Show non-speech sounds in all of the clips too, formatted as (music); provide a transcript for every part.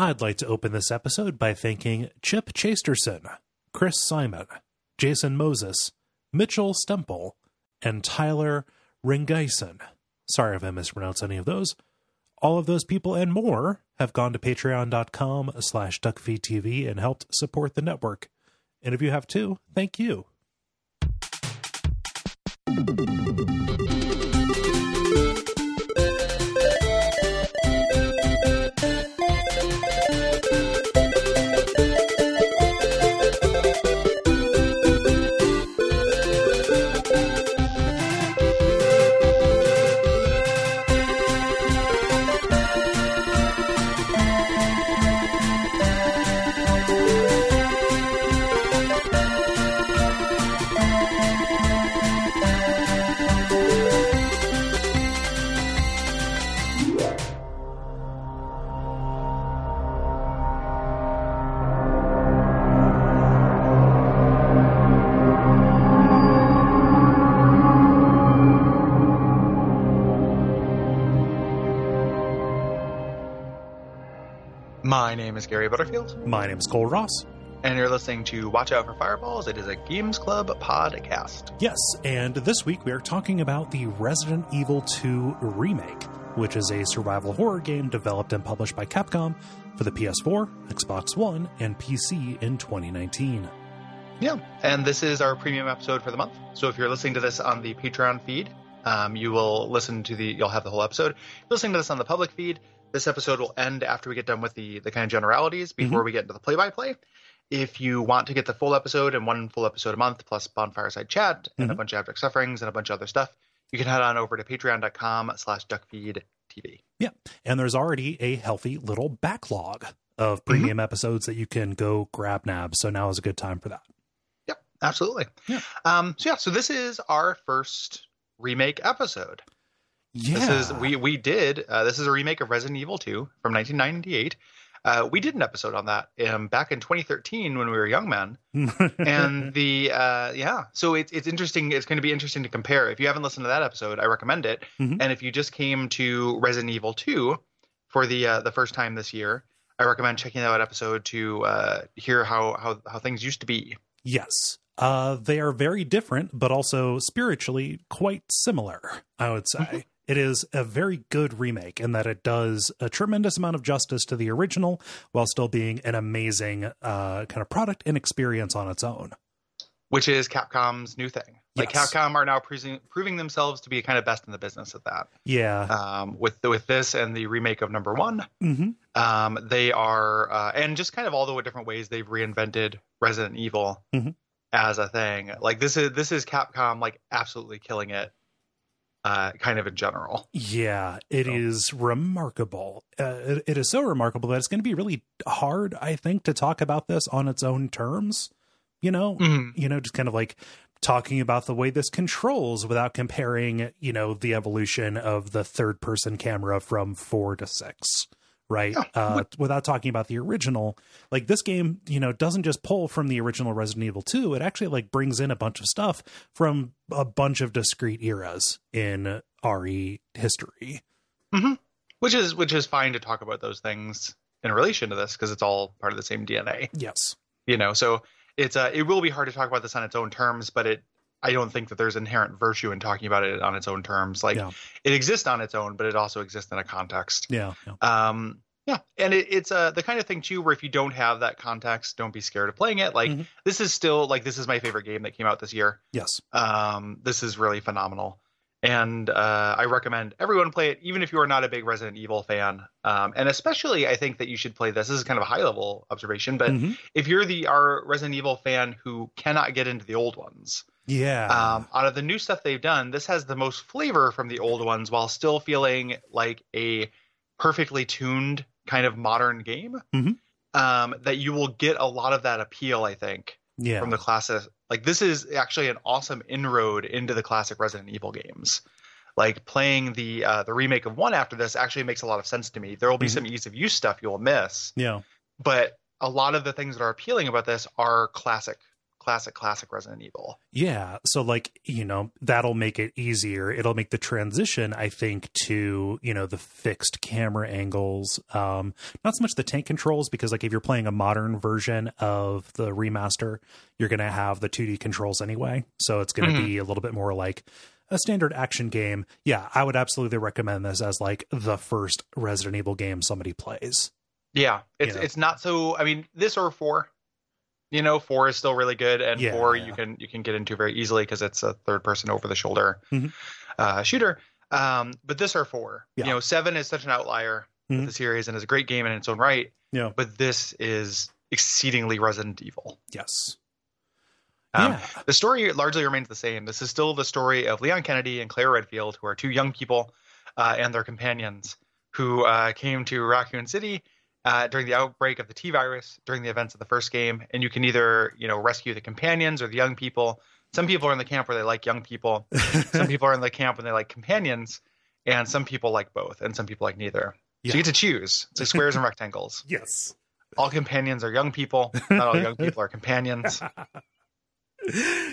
I'd like to open this episode by thanking Chip Chasterson, Chris Simon, Jason Moses, Mitchell Stemple, and Tyler Ringeisen. Sorry if I mispronounced any of those. All of those people and more have gone to patreon.com slash duckfeedtv and helped support the network. And if you have too, thank you. Gary Butterfield, My name is Cole Ross. and you're listening to Watch Out for Fireballs. It is a Games Club podcast. Yes, and this week we are talking about the Resident Evil 2 remake, which is a survival horror game developed and published by Capcom for the PS4, Xbox One, and PC in 2019. Yeah, and this is our premium episode for the month. So if you're listening to this on the Patreon feed, um, you will listen to the. You'll have the whole episode. If you're listening to this on the public feed, this episode will end after we get done with the the kind of generalities before we get into the play by play. If you want to get the full episode and one full episode a month plus bonfireside chat and a Mhm. bunch of abject sufferings and a bunch of other stuff, you can head on over to patreon.com slash duckfeedtv. Yeah, and there's already a healthy little backlog of premium episodes that you can go grab nab. So now is a good time for that. Yep, absolutely. Yeah. Um, so yeah, so this is our first remake episode. Yeah, This is we we did uh, this is a remake of Resident Evil 2 from 1998. Uh, we did an episode on that um, back in 2013 when we were young men, (laughs) and the uh, yeah. So it's it's interesting. It's going to be interesting to compare. If you haven't listened to that episode, I recommend it. Mhm. And if you just came to Resident Evil 2 for the uh, the first time this year, I recommend checking out that episode to uh, hear how how how things used to be. Yes. Uh, they are very different, but also spiritually quite similar, I would say. Mm-hmm. It is a very good remake in that it does a tremendous amount of justice to the original while still being an amazing uh, kind of product and experience on its own. which is Capcom's new thing. Like Yes. Capcom are now proving proving themselves to be kind of best in the business at that. Yeah. Um, with with this and the remake of Number One, hmm um, they are uh, and just kind of all the different ways they've reinvented Resident Evil Mhm. as a thing. Like this is this is Capcom like absolutely killing it, uh, kind of in general. (laughs) Yeah, it So- is remarkable. Uh, it, it is so remarkable that it's going to be really hard, I think, to talk about this on its own terms. You know, Mhm. you know, just kind of like talking about the way this controls without comparing, you know, the evolution of the third person camera from four to six, right? Yeah. Uh, without talking about the original. Like this game, you know, doesn't just pull from the original Resident Evil 2, it actually like brings in a bunch of stuff from a bunch of discrete eras in RE history. Which is which is fine to talk about those things in relation to this because it's all part of the same DNA. Yes. you know so it's uh it will be hard to talk about this on its own terms but it i don't think that there's inherent virtue in talking about it on its own terms like Yeah. it exists on its own but it also exists in a context Yeah. yeah. um yeah and it, it's uh the kind of thing too where if you don't have that context don't be scared of playing it like Mhm. this is still like this is my favorite game that came out this year Yes. um this is really phenomenal and uh, I recommend everyone play it, even if you are not a big Resident Evil fan. Um, and especially, I think that you should play this. This is kind of a high level observation, but Mhm. if you're the our Resident Evil fan who cannot get into the old ones, Yeah. um, out of the new stuff they've done, this has the most flavor from the old ones while still feeling like a perfectly tuned kind of modern game. Mhm. Um, that you will get a lot of that appeal, I think, yeah. from the classic. Like this is actually an awesome inroad into the classic Resident Evil games. Like playing the uh, the remake of one after this actually makes a lot of sense to me. There will be Mhm. some ease of use stuff you'll miss, yeah. but a lot of the things that are appealing about this are classic classic classic Resident Evil. Yeah. So like, you know, that'll make it easier. It'll make the transition, I think, to, you know, the fixed camera angles. Um, not so much the tank controls, because like if you're playing a modern version of the remaster, you're gonna have the 2D controls anyway. So it's gonna Mhm. be a little bit more like a standard action game. Yeah, I would absolutely recommend this as like the first Resident Evil game somebody plays. Yeah, it's Yeah. it's not so. I mean, this or four. You know, four is still really good, and Yeah, four yeah. you can you can get into very easily because it's a third person over the shoulder Mhm. uh, shooter. Um, but this are four, Yeah. you know, seven is such an outlier Mhm. with the series and is a great game in its own right. Yeah. But this is exceedingly Resident Evil. Yes. Um, yeah. The story largely remains the same. This is still the story of Leon Kennedy and Claire Redfield, who are two young people uh, and their companions who uh, came to Raccoon City uh, during the outbreak of the T virus during the events of the first game. And you can either, you know, rescue the companions or the young people. Some people are in the camp where they like young people. (laughs) Some people are in the camp when they like companions, and some people like both, and some people like neither. Yeah. So you get to choose. It's like squares and (laughs) rectangles. yes. All companions are young people. Not all young (laughs) people are companions.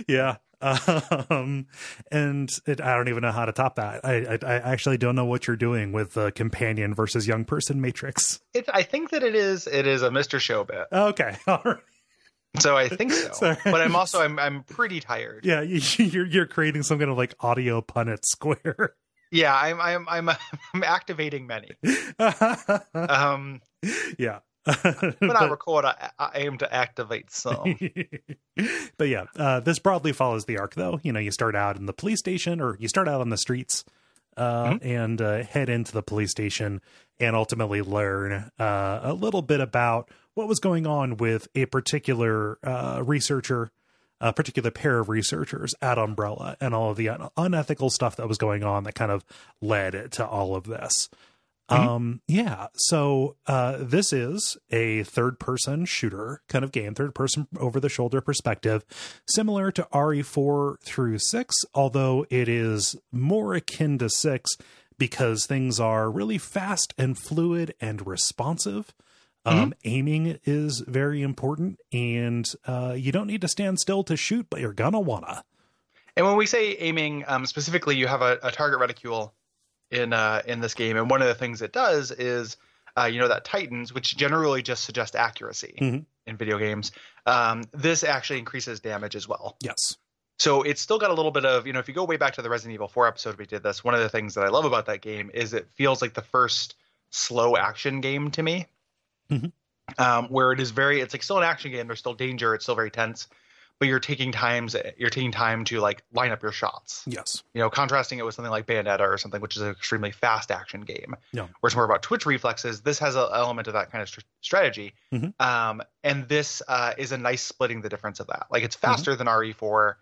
yeah. (laughs) Um, and it, I don't even know how to top that. I, I, I actually don't know what you're doing with the companion versus young person matrix. It, I think that it is. It is a Mr. Show bit. Okay. (laughs) All right. So I think so. (laughs) Sorry. But I'm also I'm I'm pretty tired. Yeah. You, you're, you're creating some kind of like audio Punnett square. Yeah, I'm I'm I'm I'm activating many. Um, yeah. When I record, I, I aim to activate some. (laughs) but yeah, uh, this broadly follows the arc, though. You know, you start out in the police station, or you start out on the streets, uh, and uh, head into the police station, and ultimately learn uh, a little bit about what was going on with a particular uh, researcher, a particular pair of researchers at Umbrella, and all of the un- unethical stuff that was going on that kind of led to all of this. Mhm. Um, yeah. So, uh, this is a third person shooter kind of game, third person over the shoulder perspective, similar to RE4 through 6, although it is more akin to 6 because things are really fast and fluid and responsive. Um, aiming is very important, and uh, you don't need to stand still to shoot, but you're gonna wanna. And when we say aiming, um, specifically, you have a, a target reticule in uh, in this game, and one of the things it does is, uh, you know, that tightens, which generally just suggest accuracy Mhm. in video games. Um, this actually increases damage as well. Yes. So it's still got a little bit of, you know, if you go way back to the Resident Evil 4 episode we did this, one of the things that I love about that game is it feels like the first slow action game to me. Mhm. Um, where it is very, it's like still an action game. There's still danger. It's still very tense, but you're taking times, you're taking time to like line up your shots. Yes. You know, contrasting it with something like Bayonetta or something, which is an extremely fast action game. Yeah. Where it's more about twitch reflexes. This has an element of that kind of str- strategy. Mhm. Um, and this uh, is a nice splitting the difference of that. Like it's Mm-hmm. faster than RE4,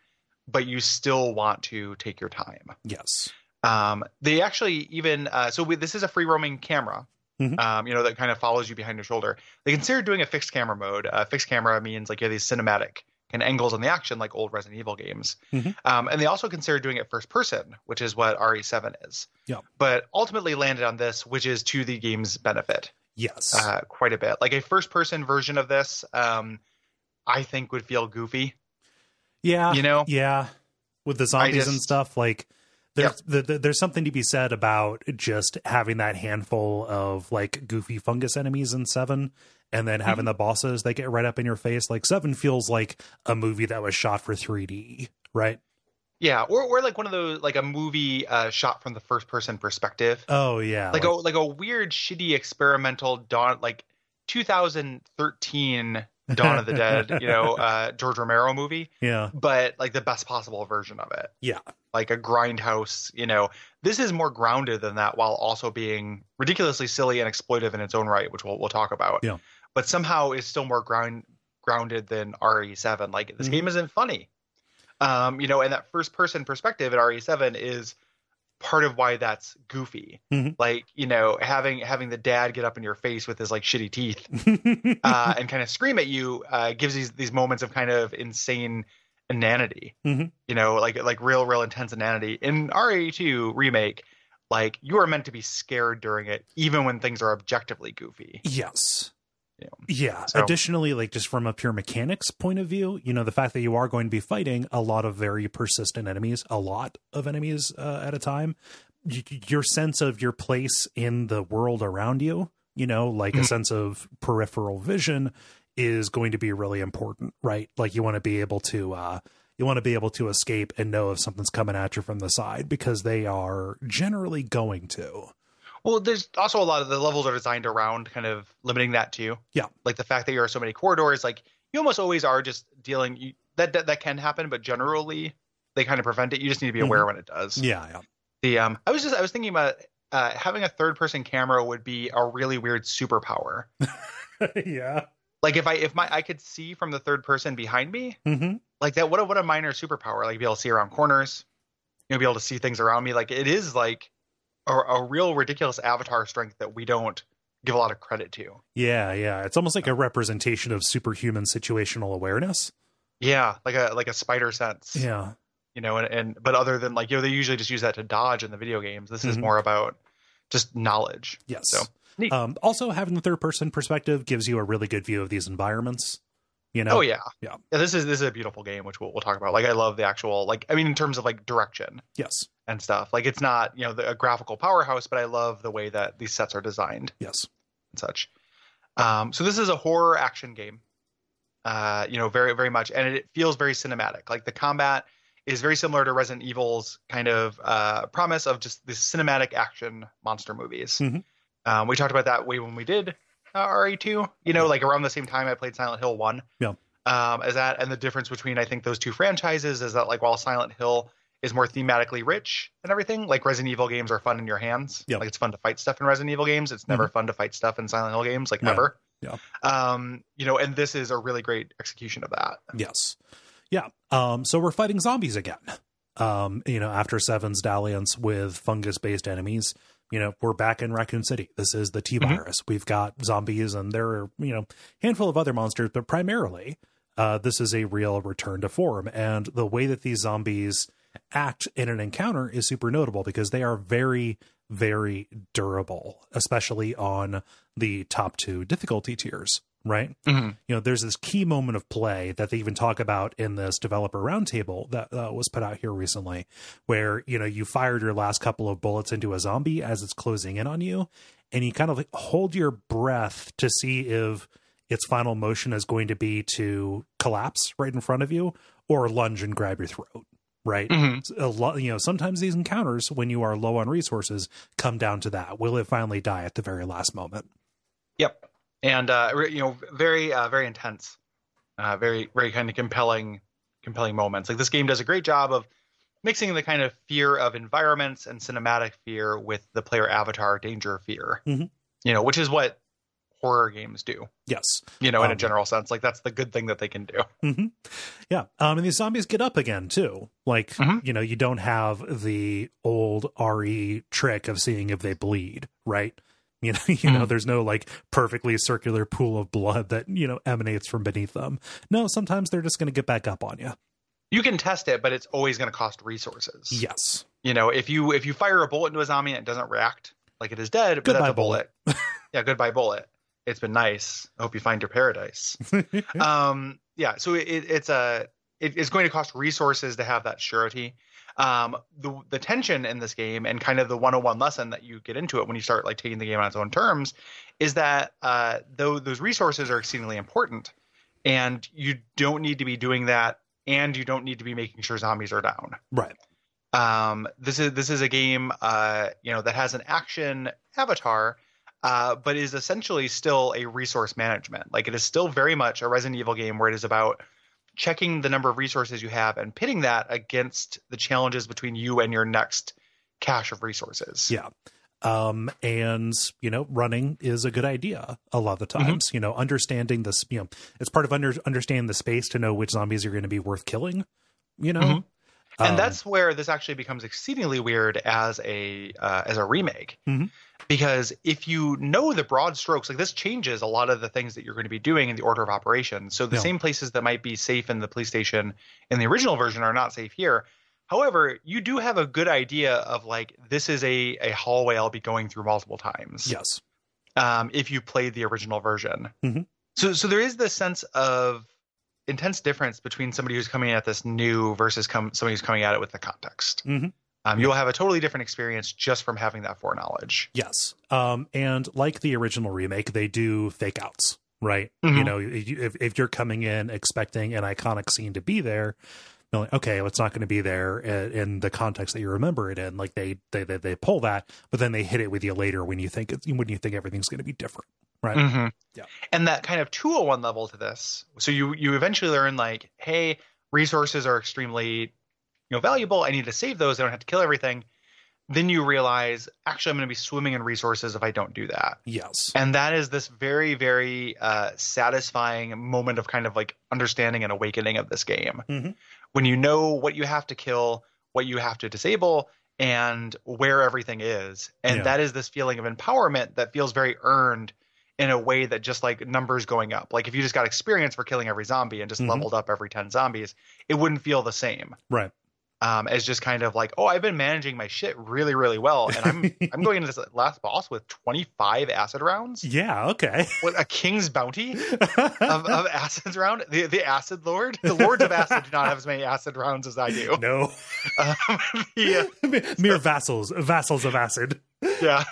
but you still want to take your time. Yes. Um, they actually even uh, so we, this is a free roaming camera. Mhm. Um, you know that kind of follows you behind your shoulder. They considered doing a fixed camera mode. Uh, fixed camera means like you have these cinematic of angles on the action, like old Resident Evil games. Mhm. Um, and they also considered doing it first person, which is what RE7 is. Yeah. But ultimately landed on this, which is to the game's benefit Yes. uh, quite a bit. Like a first person version of this, um, I think would feel goofy. Yeah, You know? yeah, with the zombies and stuff. Like, there's the, the, there's something to be said about just having that handful of like goofy fungus enemies in Seven, and then Mm-hmm. having the bosses that get right up in your face. Like Seven feels like a movie that was shot for 3D, right? Yeah, or or like one of those like a movie uh, shot from the first person perspective. Oh yeah, like, a like a weird shitty experimental dawn like 2013 Dawn of the Dead, you know, (laughs) uh George Romero movie, yeah, but like the best possible version of it. yeah, Like a grindhouse, you know. This is more grounded than that while also being ridiculously silly and exploitive in its own right, which we'll we'll talk about. Yeah. But somehow is still more ground grounded than RE7. Like this Mhm. game isn't funny. Um, you know, and that first person perspective at RE7 is part of why that's goofy. Mhm. Like, you know, having having the dad get up in your face with his like shitty teeth (laughs) uh, and kind of scream at you uh, gives these these moments of kind of insane inanity. Mhm. You know, like like real real intense inanity. In RE2 remake, like you are meant to be scared during it, even when things are objectively goofy. yes, You know, Yeah. So- Additionally, like just from a pure mechanics point of view, you know, the fact that you are going to be fighting a lot of very persistent enemies, a lot of enemies uh, at a time, y- your sense of your place in the world around you, you know, like a Mhm. sense of peripheral vision is going to be really important, right? Like you want to be able to, uh, you want to be able to escape and know if something's coming at you from the side because they are generally going to. Well, there's also a lot of the levels are designed around kind of limiting that too. Yeah. Like the fact that there are so many corridors, like you almost always are just dealing you, that, that that can happen, but generally they kind of prevent it. You just need to be aware when it does. Mm-hmm. Yeah. The um, I was just I was thinking about uh, having a third person camera would be a really weird superpower. Yeah. (laughs) yeah. Like if I if my I could see from the third person behind me, hmm like that. What a what a minor superpower! Like be able to see around corners, you know, be able to see things around me. Like it is like a, a real ridiculous avatar strength that we don't give a lot of credit to. Yeah, yeah. It's almost like a representation of superhuman situational awareness. Yeah, like a like a spider sense. Yeah. You know, and, and but other than like you know they usually just use that to dodge in the video games. This is Mhm. more about just knowledge. Yes. So. Um, also, having the third person perspective gives you a really good view of these environments. You know? Oh yeah, Yeah. This is this is a beautiful game, which we'll we'll talk about. Like I love the actual like I mean in terms of like direction Yes. And stuff. Like it's not you know the, a graphical powerhouse, but I love the way that these sets are designed Yes. and such. Um, so this is a horror action game. Uh, you know, very very much, and it feels very cinematic. Like the combat is very similar to Resident Evil's kind of uh, promise of just this cinematic action monster movies. Mhm. Um, we talked about that way when we did uh, RE2. You know, like around the same time I played Silent Hill One. Yeah. Um, as that, and the difference between I think those two franchises is that like while Silent Hill is more thematically rich and everything, like Resident Evil games are fun in your hands. Yeah. Like it's fun to fight stuff in Resident Evil games. It's never fun to fight stuff in Silent Hill games, like No. ever. Yeah. Um, you know, and this is a really great execution of that. Yes. Yeah. Um, so we're fighting zombies again. Um, you know, after Seven's dalliance with fungus based enemies, you know, we're back in Raccoon City. This is the T Mhm. virus. We've got zombies and there are, you know, handful of other monsters, but primarily, uh, this is a real return to form. And the way that these zombies act in an encounter is super notable because they are very, very durable, especially on the top two difficulty tiers, right? Mhm. you know there's this key moment of play that they even talk about in this developer roundtable that uh, was put out here recently where you know you fired your last couple of bullets into a zombie as it's closing in on you and you kind of like hold your breath to see if its final motion is going to be to collapse right in front of you or lunge and grab your throat right Mhm. a lot you know sometimes these encounters when you are low on resources come down to that will it finally die at the very last moment Yep. And uh, you know, very uh, very intense, uh, very very kind of compelling compelling moments. Like this game does a great job of mixing the kind of fear of environments and cinematic fear with the player avatar danger fear. Mhm. You know, which is what horror games do. yes You know, in a Um, general sense, like that's the good thing that they can do. hmm Yeah. Um, and these zombies get up again too. Like, Mhm. you know, you don't have the old RE trick of seeing if they bleed, right? You know, (laughs) you know, Mhm. there's no like perfectly circular pool of blood that, you know, emanates from beneath them. No, sometimes they're just going to get back up on you. You can test it, but it's always going to cost resources. Yes. You know, if you if you fire a bullet into a zombie and it doesn't react, like it is dead, but Goodbye, that's a bullet. (laughs) yeah, goodbye bullet. It's been nice. I hope you find your paradise. (laughs) um yeah so it, it's a it, it's going to cost resources to have that surety um the the tension in this game and kind of the 101 lesson that you get into it when you start like taking the game on its own terms is that uh though those resources are exceedingly important and you don't need to be doing that and you don't need to be making sure zombies are down right. um, this is this is a game uh, you know that has an action avatar, uh, but is essentially still a resource management. Like it is still very much a Resident Evil game where it is about checking the number of resources you have and pitting that against the challenges between you and your next cache of resources. Yeah. Um, and you know, running is a good idea a lot of the Mm-hmm. times. You know, understanding this, you know, it's part of under understanding the space to know which zombies are going to be worth killing. You know, Mhm. and Um, that's where this actually becomes exceedingly weird as a uh, as a remake Mhm. Because if you know the broad strokes like this changes a lot of the things that you're going to be doing in the order of operations so the Yeah. same places that might be safe in the police station in the original version are not safe here however you do have a good idea of like this is a a hallway i'll be going through multiple times yes. um, if you played the original version. Mhm. So, so there is this sense of intense difference between somebody who's coming at this new versus come, somebody who's coming at it with the context. Mhm. Um, you'll have a totally different experience just from having that foreknowledge. Yes. Um, and like the original remake, they do fake outs, right? You Mhm. know, if, if you're coming in expecting an iconic scene to be there, you're like, okay, well, it's not going to be there in, the context that you remember it in. Like they, they, they, they pull that, but then they hit it with you later when you think it's, when you think everything's going to be different. Right. Mhm. Yeah. And that kind of 201 level to this. So you you eventually learn like, hey, resources are extremely you know valuable. I need to save those. I don't have to kill everything. Then you realize, actually, I'm going to be swimming in resources if I don't do that. Yes. And that is this very, very uh, satisfying moment of kind of like understanding and awakening of this game. Mhm. When you know what you have to kill, what you have to disable, and where everything is. And Yeah. that is this feeling of empowerment that feels very earned in a way that just like numbers going up. Like if you just got experience for killing every zombie and just Mhm. leveled up every 10 zombies, it wouldn't feel the same Right. Um, as just kind of like, oh, I've been managing my shit really, really well, and I'm I'm (laughs) going into this last boss with 25 acid rounds. Yeah. Okay. A king's bounty of, (laughs) of acid round. The the acid lord, the lords of acid do not have as many acid rounds as I do. (laughs) no. Um, the, uh, Mere vassals, vassals of acid. yeah,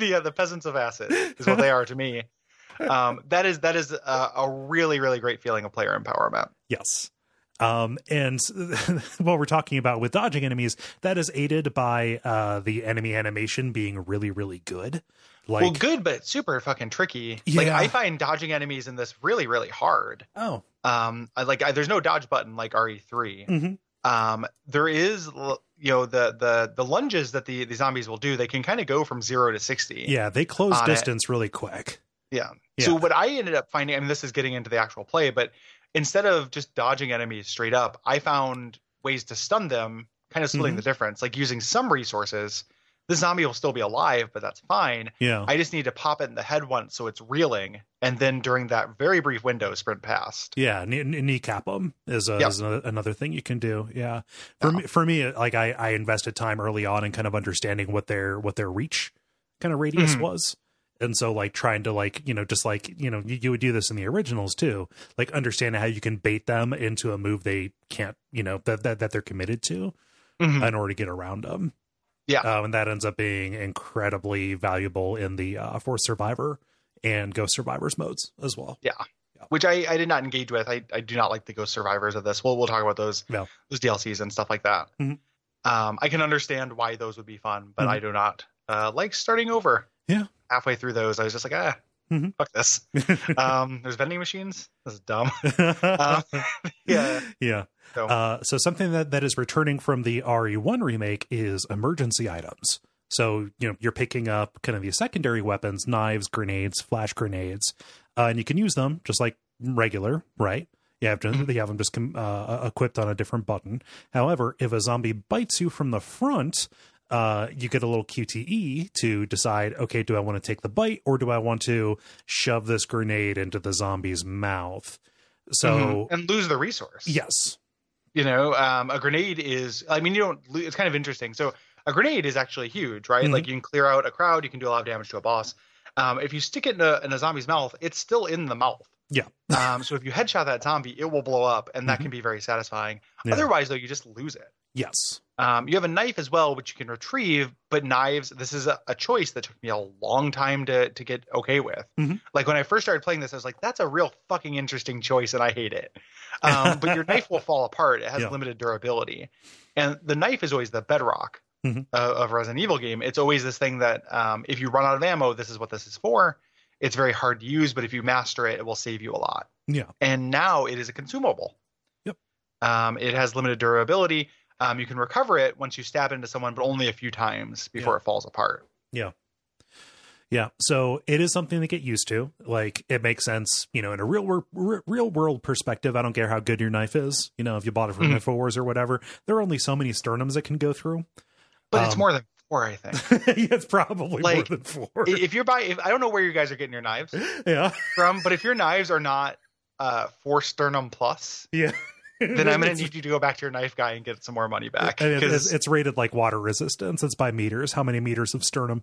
the uh, the peasants of acid is what they are to me. Um, that is that is a, a really really great feeling of player empowerment. Yes. Um, and (laughs) what we're talking about with dodging enemies, that is aided by uh, the enemy animation being really, really good. Like, well, good, but super fucking tricky. Like I find dodging enemies in this really really hard. oh, um I, like I, there's no dodge button like re3 mhm. um there is l- you know the the the lunges that the the zombies will do they can kind of go from 0 to 60 yeah, they close On it. distance really quick. yeah Yeah. so what i ended up finding i mean this is getting into the actual play but instead of just dodging enemies straight up i found ways to stun them kind of splitting Mhm. the difference like using some resources the zombie will still be alive but that's fine Yeah. i just need to pop it in the head once so it's reeling and then during that very brief window sprint past yeah, knee, knee- kneecap them is, a, Yep. is a, another thing you can do. Yeah, for Yeah. me, for me, like I, I invested time early on in kind of understanding what their what their reach kind of radius Mhm. was, and so like trying to like you know just like you know you, you would do this in the originals too, like understanding how you can bait them into a move they can't you know that that, that they're committed to Mhm. in order to get around them. Yeah. uh, and that ends up being incredibly valuable in the uh, 4th Survivor and Ghost Survivors modes as well. Yeah which I, I did not engage with. I, I do not like the Ghost Survivors of this. We'll we'll talk about those those DLCs and stuff like that. Mhm. Um, I can understand why those would be fun, but Mhm. I do not uh, like starting over. Yeah. Halfway through those, I was just like, ah, Mhm. fuck this. (laughs) um, there's vending machines. This is dumb. (laughs) Um, (laughs) yeah. yeah. So Uh, so something that, that is returning from the RE1 remake is emergency items. So you know you're picking up kind of these secondary weapons, knives, grenades, flash grenades, uh, and you can use them just like regular, right? You have to Mhm. you have them just uh, equipped on a different button. However, if a zombie bites you from the front, uh, you get a little QTE to decide, okay, do I want to take the bite or do I want to shove this grenade into the zombie's mouth? So Mhm. and lose the resource. yes, You know, um, a grenade is. I mean, you don't. lo- It's kind of interesting. So a grenade is actually huge, right? Mhm. Like you can clear out a crowd. You can do a lot of damage to a boss. Um, if you stick it in a, in a zombie's mouth, it's still in the mouth. Yeah. (laughs) um, so if you headshot that zombie, it will blow up, and that Mhm. can be very satisfying. Yeah. Otherwise, though, you just lose it. yes. Um, you have a knife as well, which you can retrieve, but knives, this is a, a choice that took me a long time to to get okay with. Mhm. Like when I first started playing this, I was like, that's a real fucking interesting choice, and I hate it. Um, but your knife will fall apart. It has (laughs) Yeah. limited durability. And the knife is always the bedrock Mhm. uh, of Resident Evil game. It's always this thing that um, if you run out of ammo, this is what this is for. It's very hard to use, but if you master it, it will save you a lot Yeah. and now it is a consumable. Yep. Um, it has limited durability. Um, you can recover it once you stab into someone, but only a few times before Yeah. it falls apart. Yeah. Yeah, so it is something to get used to. Like it makes sense, you know, in a real world, real world perspective. I don't care how good your knife is. You know, if you bought it from Mhm. Infowars or whatever, there are only so many sternums it can go through. But it's Um, more than four, I think. (laughs) it's probably Like, more than four. If you're buying, if, I don't know where you guys are getting your knives (laughs) yeah. from, but if your knives are not uh, four sternum plus, Yeah. Then I'm going to need you to go back to your knife guy and get some more money back. and it- it's, it's rated like water resistance. It's by meters. How many meters of sternum?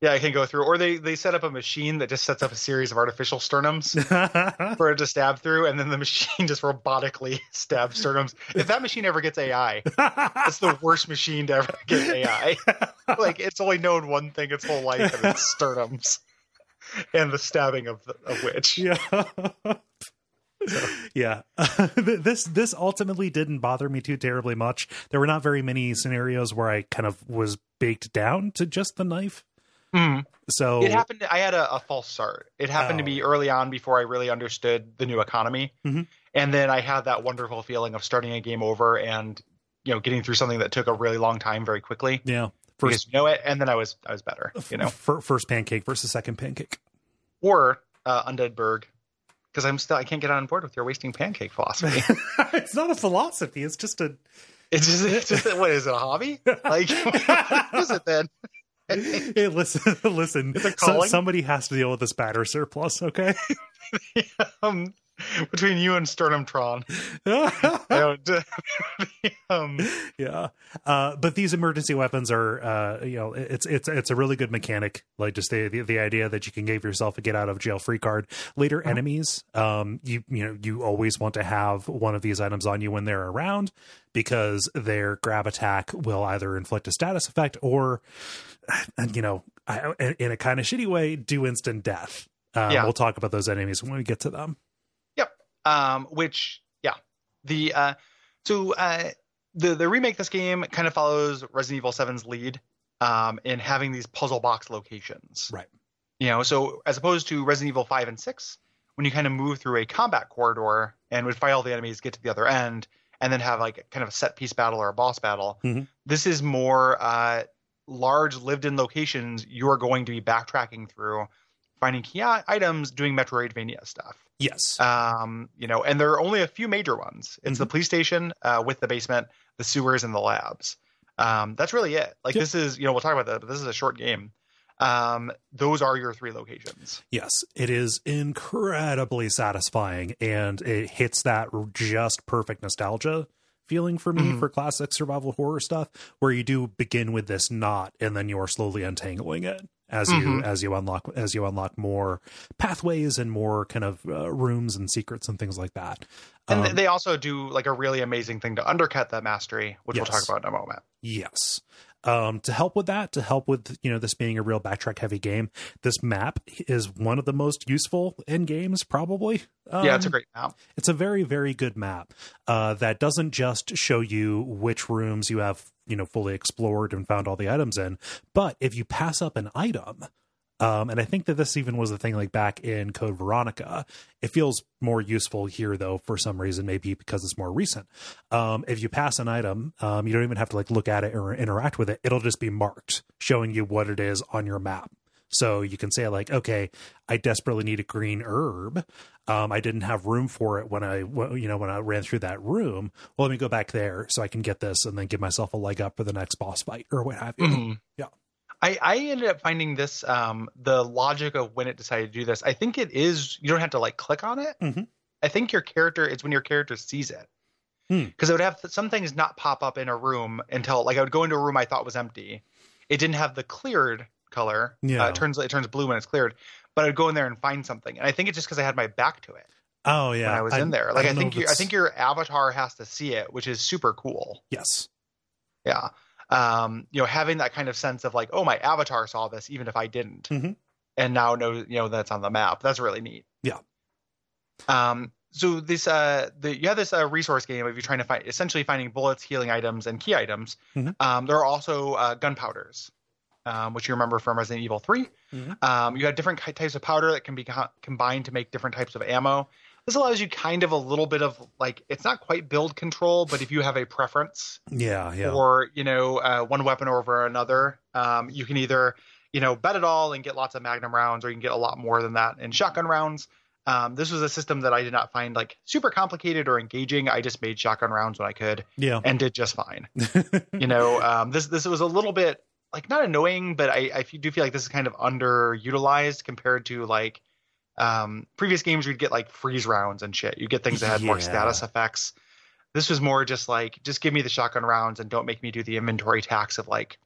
Yeah, I can go through. Or they they set up a machine that just sets up a series of artificial sternums (laughs) for it to stab through, and then the machine (laughs) just robotically (laughs) stabs sternums. If that machine ever gets AI, it's the worst machine to ever get AI. like it's only known one thing its whole life, and it's sternums and the stabbing of the, of which. yeah. (laughs) Yeah, (laughs) this this ultimately didn't bother me too terribly much. There were not very many scenarios where I kind of was baked down to just the knife. Mm. So It happened. I had a, a false start. It happened to Oh. be early on before I really understood the new economy, Mhm. and then I had that wonderful feeling of starting a game over and you know getting through something that took a really long time very quickly yeah, because first you know it, and then I was I was better, you know. fir- first pancake versus second pancake. Or uh, Undead Berg, because I'm still I can't get on board with your wasting pancake philosophy. (laughs) it's not a philosophy. It's just a. it's just it's just what is it a hobby? Like (laughs) what is it then? (laughs) Hey, listen, listen. A so- somebody has to deal with this batter surplus. Okay. um, (laughs) between you and Sternumtron, (laughs) (laughs) um, yeah. Uh but these emergency weapons are uh you know it's it's it's a really good mechanic. Like just the the, the idea that you can give yourself a get out of jail free card. Later Uh-huh. enemies um you you know you always want to have one of these items on you when they're around because their grab attack will either inflict a status effect or (sighs) you know in- in a kind of shitty way do instant death. Um, Yeah. we'll talk about those enemies when we get to them um, which yeah, the uh, so uh, the the remake this game kind of follows Resident Evil 7's lead um, in having these puzzle box locations. Right. You know, so as opposed to Resident Evil 5 and 6, when you kind of move through a combat corridor and would fight all the enemies, get to the other end, and then have like kind of a set piece battle or a boss battle. Mhm. This is more uh, large lived-in locations you are going to be backtracking through, finding key items, doing Metroidvania stuff yes. Um you know and there are only a few major ones. It's Mm-hmm. the police station uh with the basement the sewers and the labs. Um that's really it. Like Yep. this is you know we'll talk about that but this is a short game. Um those are your three locations. Yes, it is incredibly satisfying and it hits that just perfect nostalgia feeling for me Mhm. for classic survival horror stuff where you do begin with this knot and then you are slowly untangling it as you Mhm. as you unlock as you unlock more pathways and more kind of uh, rooms and secrets and things like that. and Um, they also do like a really amazing thing to undercut that mastery which we'll talk about in a moment Yes. Um, to help with that, to help with you know this being a real backtrack heavy game, this map is one of the most useful in games, probably. yeah it's a Um, great map It's a very, very good map uh, that doesn't just show you which rooms you have, you know, fully explored and found all the items in, but if you pass up an item, um, and I think that this even was the thing like back in Code Veronica, it feels more useful here though for some reason, maybe because it's more recent. Um, if you pass an item, um, you don't even have to like look at it or interact with it; it'll just be marked, showing you what it is on your map. So you can say like, okay, I desperately need a green herb. Um, I didn't have room for it when I, you know, when I ran through that room. Well, let me go back there so I can get this and then give myself a leg up for the next boss fight or what have you. Mhm. Yeah. I, I ended up finding this um the logic of when it decided to do this i think it is you don't have to like click on it Mhm. i think your character it's when your character sees it Hmm. because it would have some things not pop up in a room until like i would go into a room i thought was empty it didn't have the cleared color Yeah. uh, it turns it turns blue when it's cleared but i'd go in there and find something and i think it's just because i had my back to it Oh yeah, when i was in there like i, don't think you, i think your avatar has to see it which is super cool yes, yeah. Um, you know, having that kind of sense of like, oh, my avatar saw this, even if I didn't, Mhm. and now knows, you know, that's on the map. That's really neat. Yeah. Um, so this, uh, the you have this uh, resource game of you trying to find essentially finding bullets, healing items, and key items. Mhm. Um, there are also uh, gunpowders, um, which you remember from Resident Evil 3 Mhm. Um, you have different types of powder that can be co- combined to make different types of ammo. This allows you kind of a little bit of like it's not quite build control, but if you have a preference, yeah, yeah, or you know uh, one weapon over another um, you can either you know bet it all and get lots of magnum rounds or you can get a lot more than that in shotgun rounds um, this was a system that i did not find like super complicated or engaging i just made shotgun rounds when i could yeah. and did just fine (laughs) you know um, this this was a little bit like not annoying but i i do feel like this is kind of underutilized compared to like um, previous games you'd get like freeze rounds and shit you get things that had more status effects this was more just like just give me the shotgun rounds and don't make me do the inventory tax of like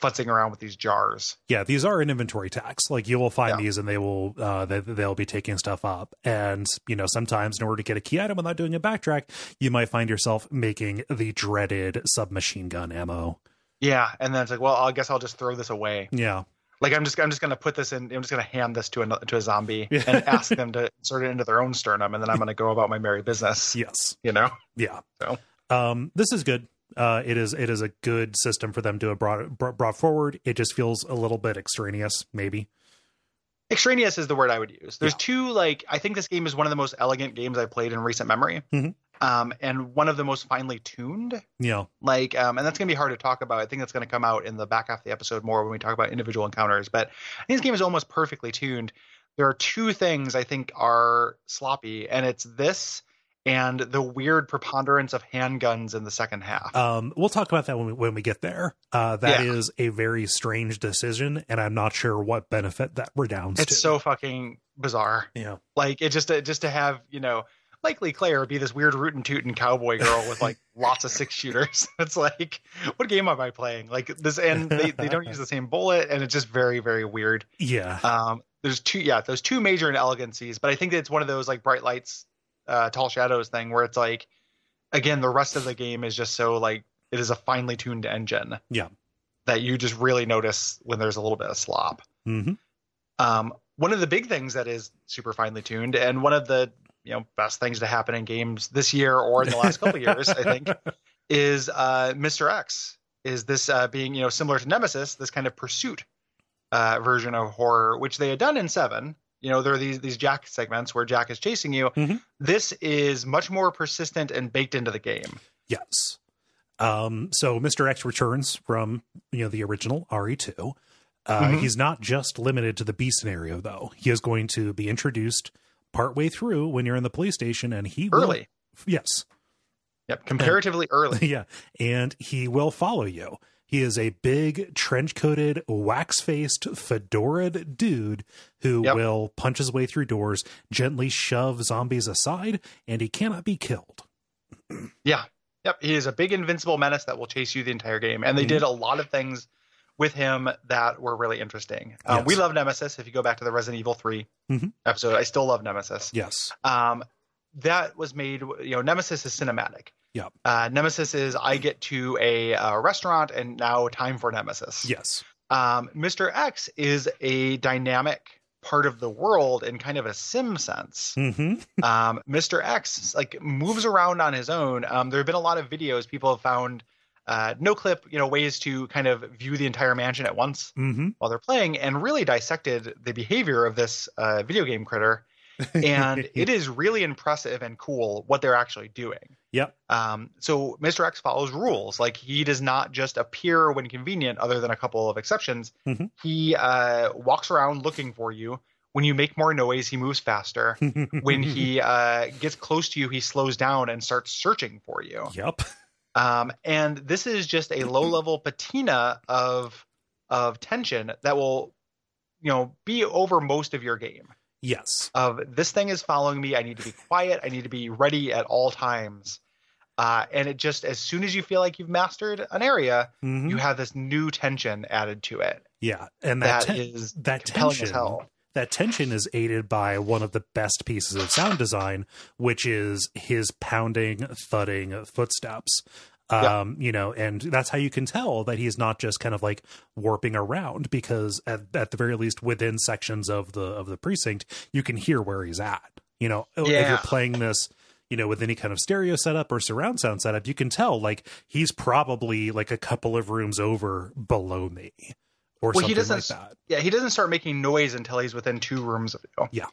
futzing around with these jars. Yeah, these are an inventory tax. Like you will find Yeah. these, and they will uh, they, they'll be taking stuff up. And you know, sometimes in order to get a key item without doing a backtrack, you might find yourself making the dreaded submachine gun ammo. Yeah, and then it's like, well, I guess I'll just throw this away. Yeah, Like I'm just I'm just gonna put this in. I'm just gonna hand this to a to a zombie Yeah. and ask them to insert it into their own sternum, and then I'm gonna go about my merry business. yes, You know. yeah. So. um, this is good. Uh, it is it is a good system for them to have brought brought forward. It just feels a little bit extraneous, maybe. extraneous is the word I would use. There's Yeah. two like I think this game is one of the most elegant games I've played in recent memory, Mhm. Um, and one of the most finely tuned. Yeah, Like, um, and that's gonna be hard to talk about. I think that's gonna come out in the back half of the episode more when we talk about individual encounters. But I think this game is almost perfectly tuned. There are two things I think are sloppy, and it's this and the weird preponderance of handguns in the second half. um, we'll talk about that when we when we get there. Uh, that Yeah. is a very strange decision, and I'm not sure what benefit that redounds it's to. so fucking bizarre. yeah, Like it just to, just to have you know likely Claire would be this weird rootin' tootin' cowboy girl with like (laughs) lots of six shooters. (laughs) It's like what game am I playing? Like this, and they, they don't use the same bullet, and it's just very very weird. yeah, Um, there's two yeah, those two major inelegancies, but I think that it's one of those like bright lights, uh, tall shadows thing where it's like again the rest of the game is just so like it is a finely tuned engine. Yeah. That you just really notice when there's a little bit of slop. hmm Um, one of the big things that is super finely tuned, and one of the you know best things to happen in games this year or in the last couple of (laughs) years, I think, is uh, Mr. X. Is this uh, being you know similar to Nemesis, this kind of pursuit uh, version of horror, which they had done in Seven. You know, there are these these Jack segments where Jack is chasing you. Mhm. This is much more persistent and baked into the game. Yes. Um, so Mr. X returns from you know the original RE2. Uh, Mhm. He's not just limited to the B scenario, though. He is going to be introduced partway through when you're in the police station, and he will- Early, yes, yep, comparatively early. (laughs) yeah, and he will follow you. He is a big, trench coated, wax faced, fedoraed dude who Yep. will punch his way through doors, gently shove zombies aside, and he cannot be killed. Yeah. Yep. He is a big invincible menace that will chase you the entire game. And they Mhm. did a lot of things with him that were really interesting. Yes. We love Nemesis. If you go back to the Resident Evil 3 Mhm. episode, I still love Nemesis. Yes. Um, that was made, you know, Nemesis is cinematic. Yeah. Uh, Nemesis is I get to a, uh restaurant and now time for Nemesis. Yes. Um, Mr. X is a dynamic part of the world in kind of a sim sense hmm um, Mr. X like moves around on his own. Um, there have been a lot of videos people have found uh, no clip, you know, ways to kind of view the entire mansion at once hmm while they're playing, and really dissected the behavior of this uh, video game critter. And (laughs) it is really impressive and cool what they're actually doing. Yep. Um, so Mr. X follows rules. Like he does not just appear when convenient, other than a couple of exceptions. Mhm. He uh, walks around looking for you. When you make more noise, he moves faster (laughs) when he uh, gets close to you, he slows down and starts searching for you. Yep. Um, and this is just a low level patina of of tension that will, you know, be over most of your game. Yes. Of this thing is following me. I need to be quiet. I need to be ready at all times. Uh, and it just as soon as you feel like you've mastered an area, Mhm. you have this new tension added to it. yeah. And that That ten- is that compelling tension as hell. That tension is aided by one of the best pieces of sound design, which is his pounding, thudding footsteps. Yeah. Um, you know, and that's how you can tell that he's not just kind of like warping around because at, at the very least within sections of the of the precinct, you can hear where he's at. You know, if you're playing this you know, with any kind of stereo setup or surround sound setup, you can tell like he's probably like a couple of rooms over below me or Well, he like doesn't- that. Yeah, he doesn't start making noise until he's within two rooms of you. Yeah.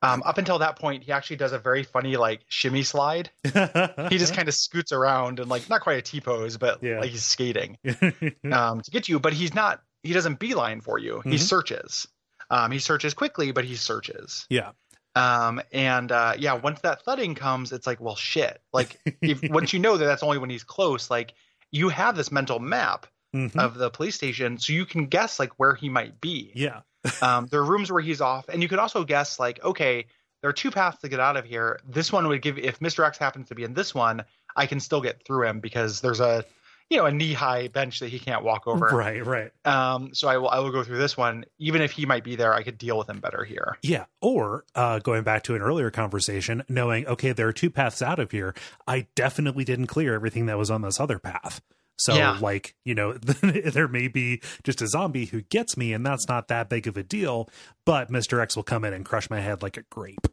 Um, up until that point, he actually does a very funny like shimmy slide. (laughs) He just kind of scoots around and like not quite a T pose, but Yeah. like he's skating (laughs) um, to get you. But he's not. He doesn't beeline for you. He Mhm. searches. Um, he searches quickly, but he searches. yeah. Um, and uh, yeah, once that thudding comes, it's like, well, shit. Like if, once you know that that's only when he's close, like you have this mental map Mhm. of the police station, so you can guess like where he might be yeah. (laughs) um, there are rooms where he's off, and you could also guess like, okay, there are two paths to get out of here. This one would give if Mr. X happens to be in this one, I can still get through him because there's a, you know a knee high bench that he can't walk over. Right, right. Um, so I will I will go through this one. Even if he might be there, I could deal with him better here. Yeah. Or uh, going back to an earlier conversation, knowing, okay, there are two paths out of here. I definitely didn't clear everything that was on this other path. So, Yeah. like, you know, (laughs) there may be just a zombie who gets me, and that's not that big of a deal. But Mr. X will come in and crush my head like a grape.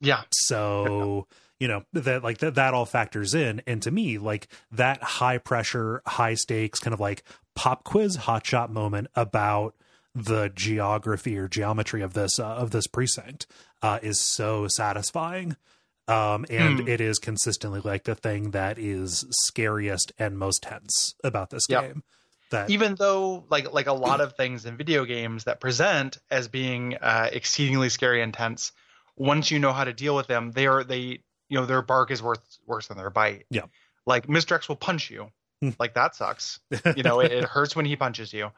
Yeah, So, you know, that like that, that all factors in. And to me, like that high pressure, high stakes kind of like pop quiz hotshot moment about the geography or geometry of this uh, of this precinct uh, is so satisfying. Um, and Hmm. it is consistently like the thing that is scariest and most tense about this Yep. game. That even though like like a lot of things in video games that present as being uh, exceedingly scary and tense, once you know how to deal with them, they are they you know their bark is worth worse than their bite. Yeah. like Mr. X will punch you, Hmm. like that sucks. (laughs) You know, it, it hurts when he punches you.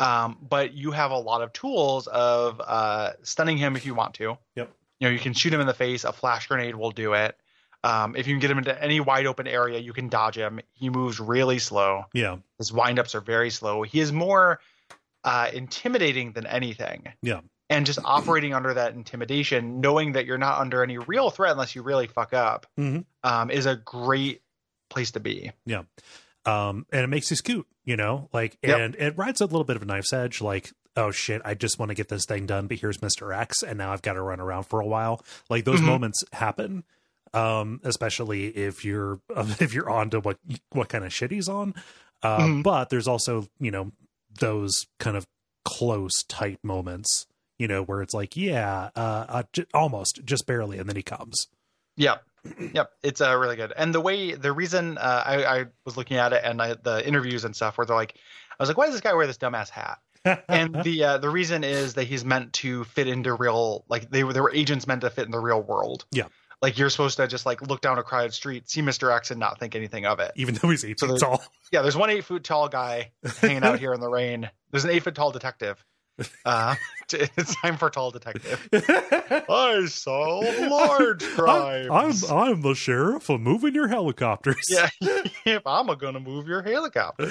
Um, but you have a lot of tools of uh, stunning him if you want to. Yep. You know, you can shoot him in the face. A flash grenade will do it. Um, if you can get him into any wide open area, you can dodge him. He moves really slow. yeah, His windups are very slow. He is more uh, intimidating than anything. Yeah. And just operating under that intimidation, knowing that you're not under any real threat unless you really fuck up, Mhm. um, is a great place to be. Yeah. Um and it makes you scoot you know like Yep. and it rides a little bit of a knife's edge like oh shit i just want to get this thing done but here's mr x and now i've got to run around for a while like those Mhm. moments happen um especially if you're (laughs) if you're on to what what kind of shit he's on uh Mhm. but there's also you know those kind of close tight moments you know where it's like yeah uh, uh j- almost just barely and then he comes Yep. Yep. It's uh, really good. And the way, the reason uh, I, I was looking at it and I, the interviews and stuff where they're like, I was like, why does this guy wear this dumbass hat? And the uh, the reason is that he's meant to fit into real like they were there were agents meant to fit in the real world. Yeah. Like you're supposed to just like look down a crowded street, see Mr. X, and not think anything of it. even though he's eight So feet there's- tall (laughs) Yeah, there's one eight foot tall guy hanging out here in the rain. There's an eight foot tall detective. Uh, (laughs) it's time for tall detective. (laughs) I solved large I'm, crimes. I'm I'm the sheriff. I'm moving your helicopters. yeah, if I'm gonna move your helicopter.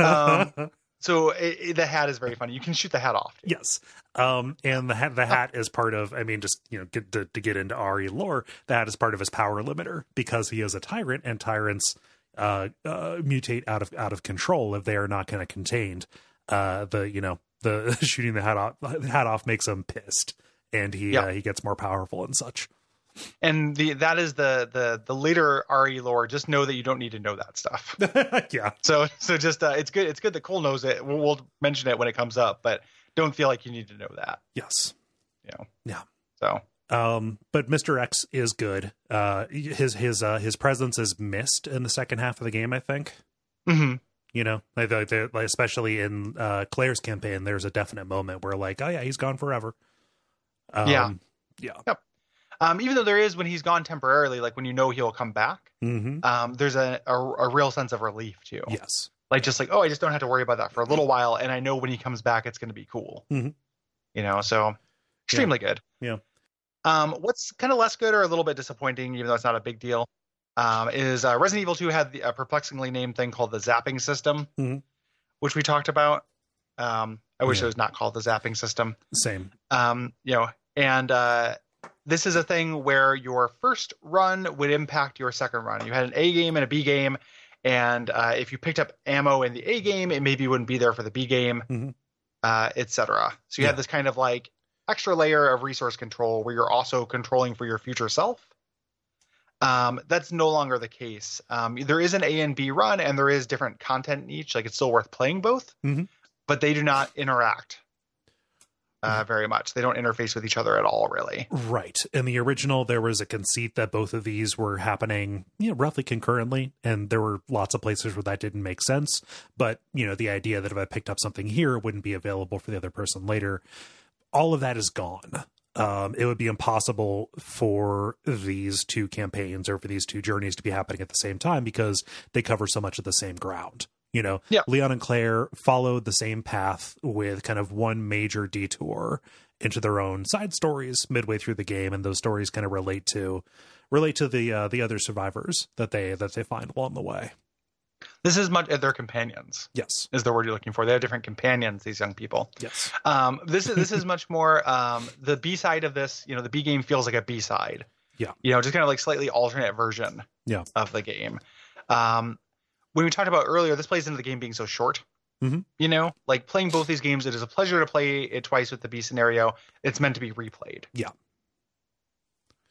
Um, So it, it- the hat is very funny. You can shoot the hat off. yes. Um, and the hat the hat is part of. I mean, just you know, get to, to get into RE lore, the hat is part of his power limiter because he is a tyrant, and tyrants uh, uh mutate out of out of control if they are not kind of contained. Uh, the you know the (laughs) shooting the hat off the hat off makes him pissed, and he Yeah. uh, he gets more powerful and such. And the that is the the the later RE lore. Just know that you don't need to know that stuff. (laughs) yeah, So so just uh, it's good. It's good that Cole knows it. We'll, we'll mention it when it comes up, but don't feel like you need to know that. yes. Yeah. Yeah. So Um, but Mr. X is good. Uh, his his uh, his presence is missed in the second half of the game. I think. mhm. You know, like, like, like especially in uh, Claire's campaign, there's a definite moment where like, oh yeah, he's gone forever. Um, Yeah. yeah. Um, even though there is when he's gone temporarily, like when you know he'll come back, hmm um, there's a, a a real sense of relief too. Yes. Like just like oh, I just don't have to worry about that for a little while, and I know when he comes back, it's going to be cool. Mhm. You know, so extremely good. Yeah. Um, what's kind of less good or a little bit disappointing, even though it's not a big deal, um, is uh, Resident Evil 2 had the, a perplexingly named thing called the zapping system, Mhm. which we talked about. Um, I wish Yeah. it was not called the zapping system. Same. Um, you know, and uh, this is a thing where your first run would impact your second run. You had an A game and a B game, and uh, if you picked up ammo in the A game, it maybe wouldn't be there for the B game, Mhm. uh, etc. So you Yeah. have this kind of like extra layer of resource control where you're also controlling for your future self. Um, that's no longer the case. Um, there is an A and B run, and there is different content in each. Like it's still worth playing both, Mhm. but they do not interact uh, very much. They don't interface with each other at all, really. Right. In the original, there was a conceit that both of these were happening, you know, roughly concurrently, and there were lots of places where that didn't make sense. But you know, the idea that if I picked up something here, it wouldn't be available for the other person later, all of that is gone. Um, it would be impossible for these two campaigns or for these two journeys to be happening at the same time because they cover so much of the same ground. You know, Yeah. Leon and Claire followed the same path with kind of one major detour into their own side stories midway through the game, and those stories kind of relate to relate to the uh, the other survivors that they that they find along the way. This is much. They're companions. Yes. Is the word you're looking for? They have different companions. These young people. Yes. Um, this is this is (laughs) much more um, the B side of this. You know, the B game feels like a B side. Yeah. You know, just kind of like slightly alternate version. Yeah. Of the game. Um, when we talked about earlier, this plays into the game being so short. Mhm. You know, like playing both these games, it is a pleasure to play it twice with the B scenario. It's meant to be replayed. Yeah.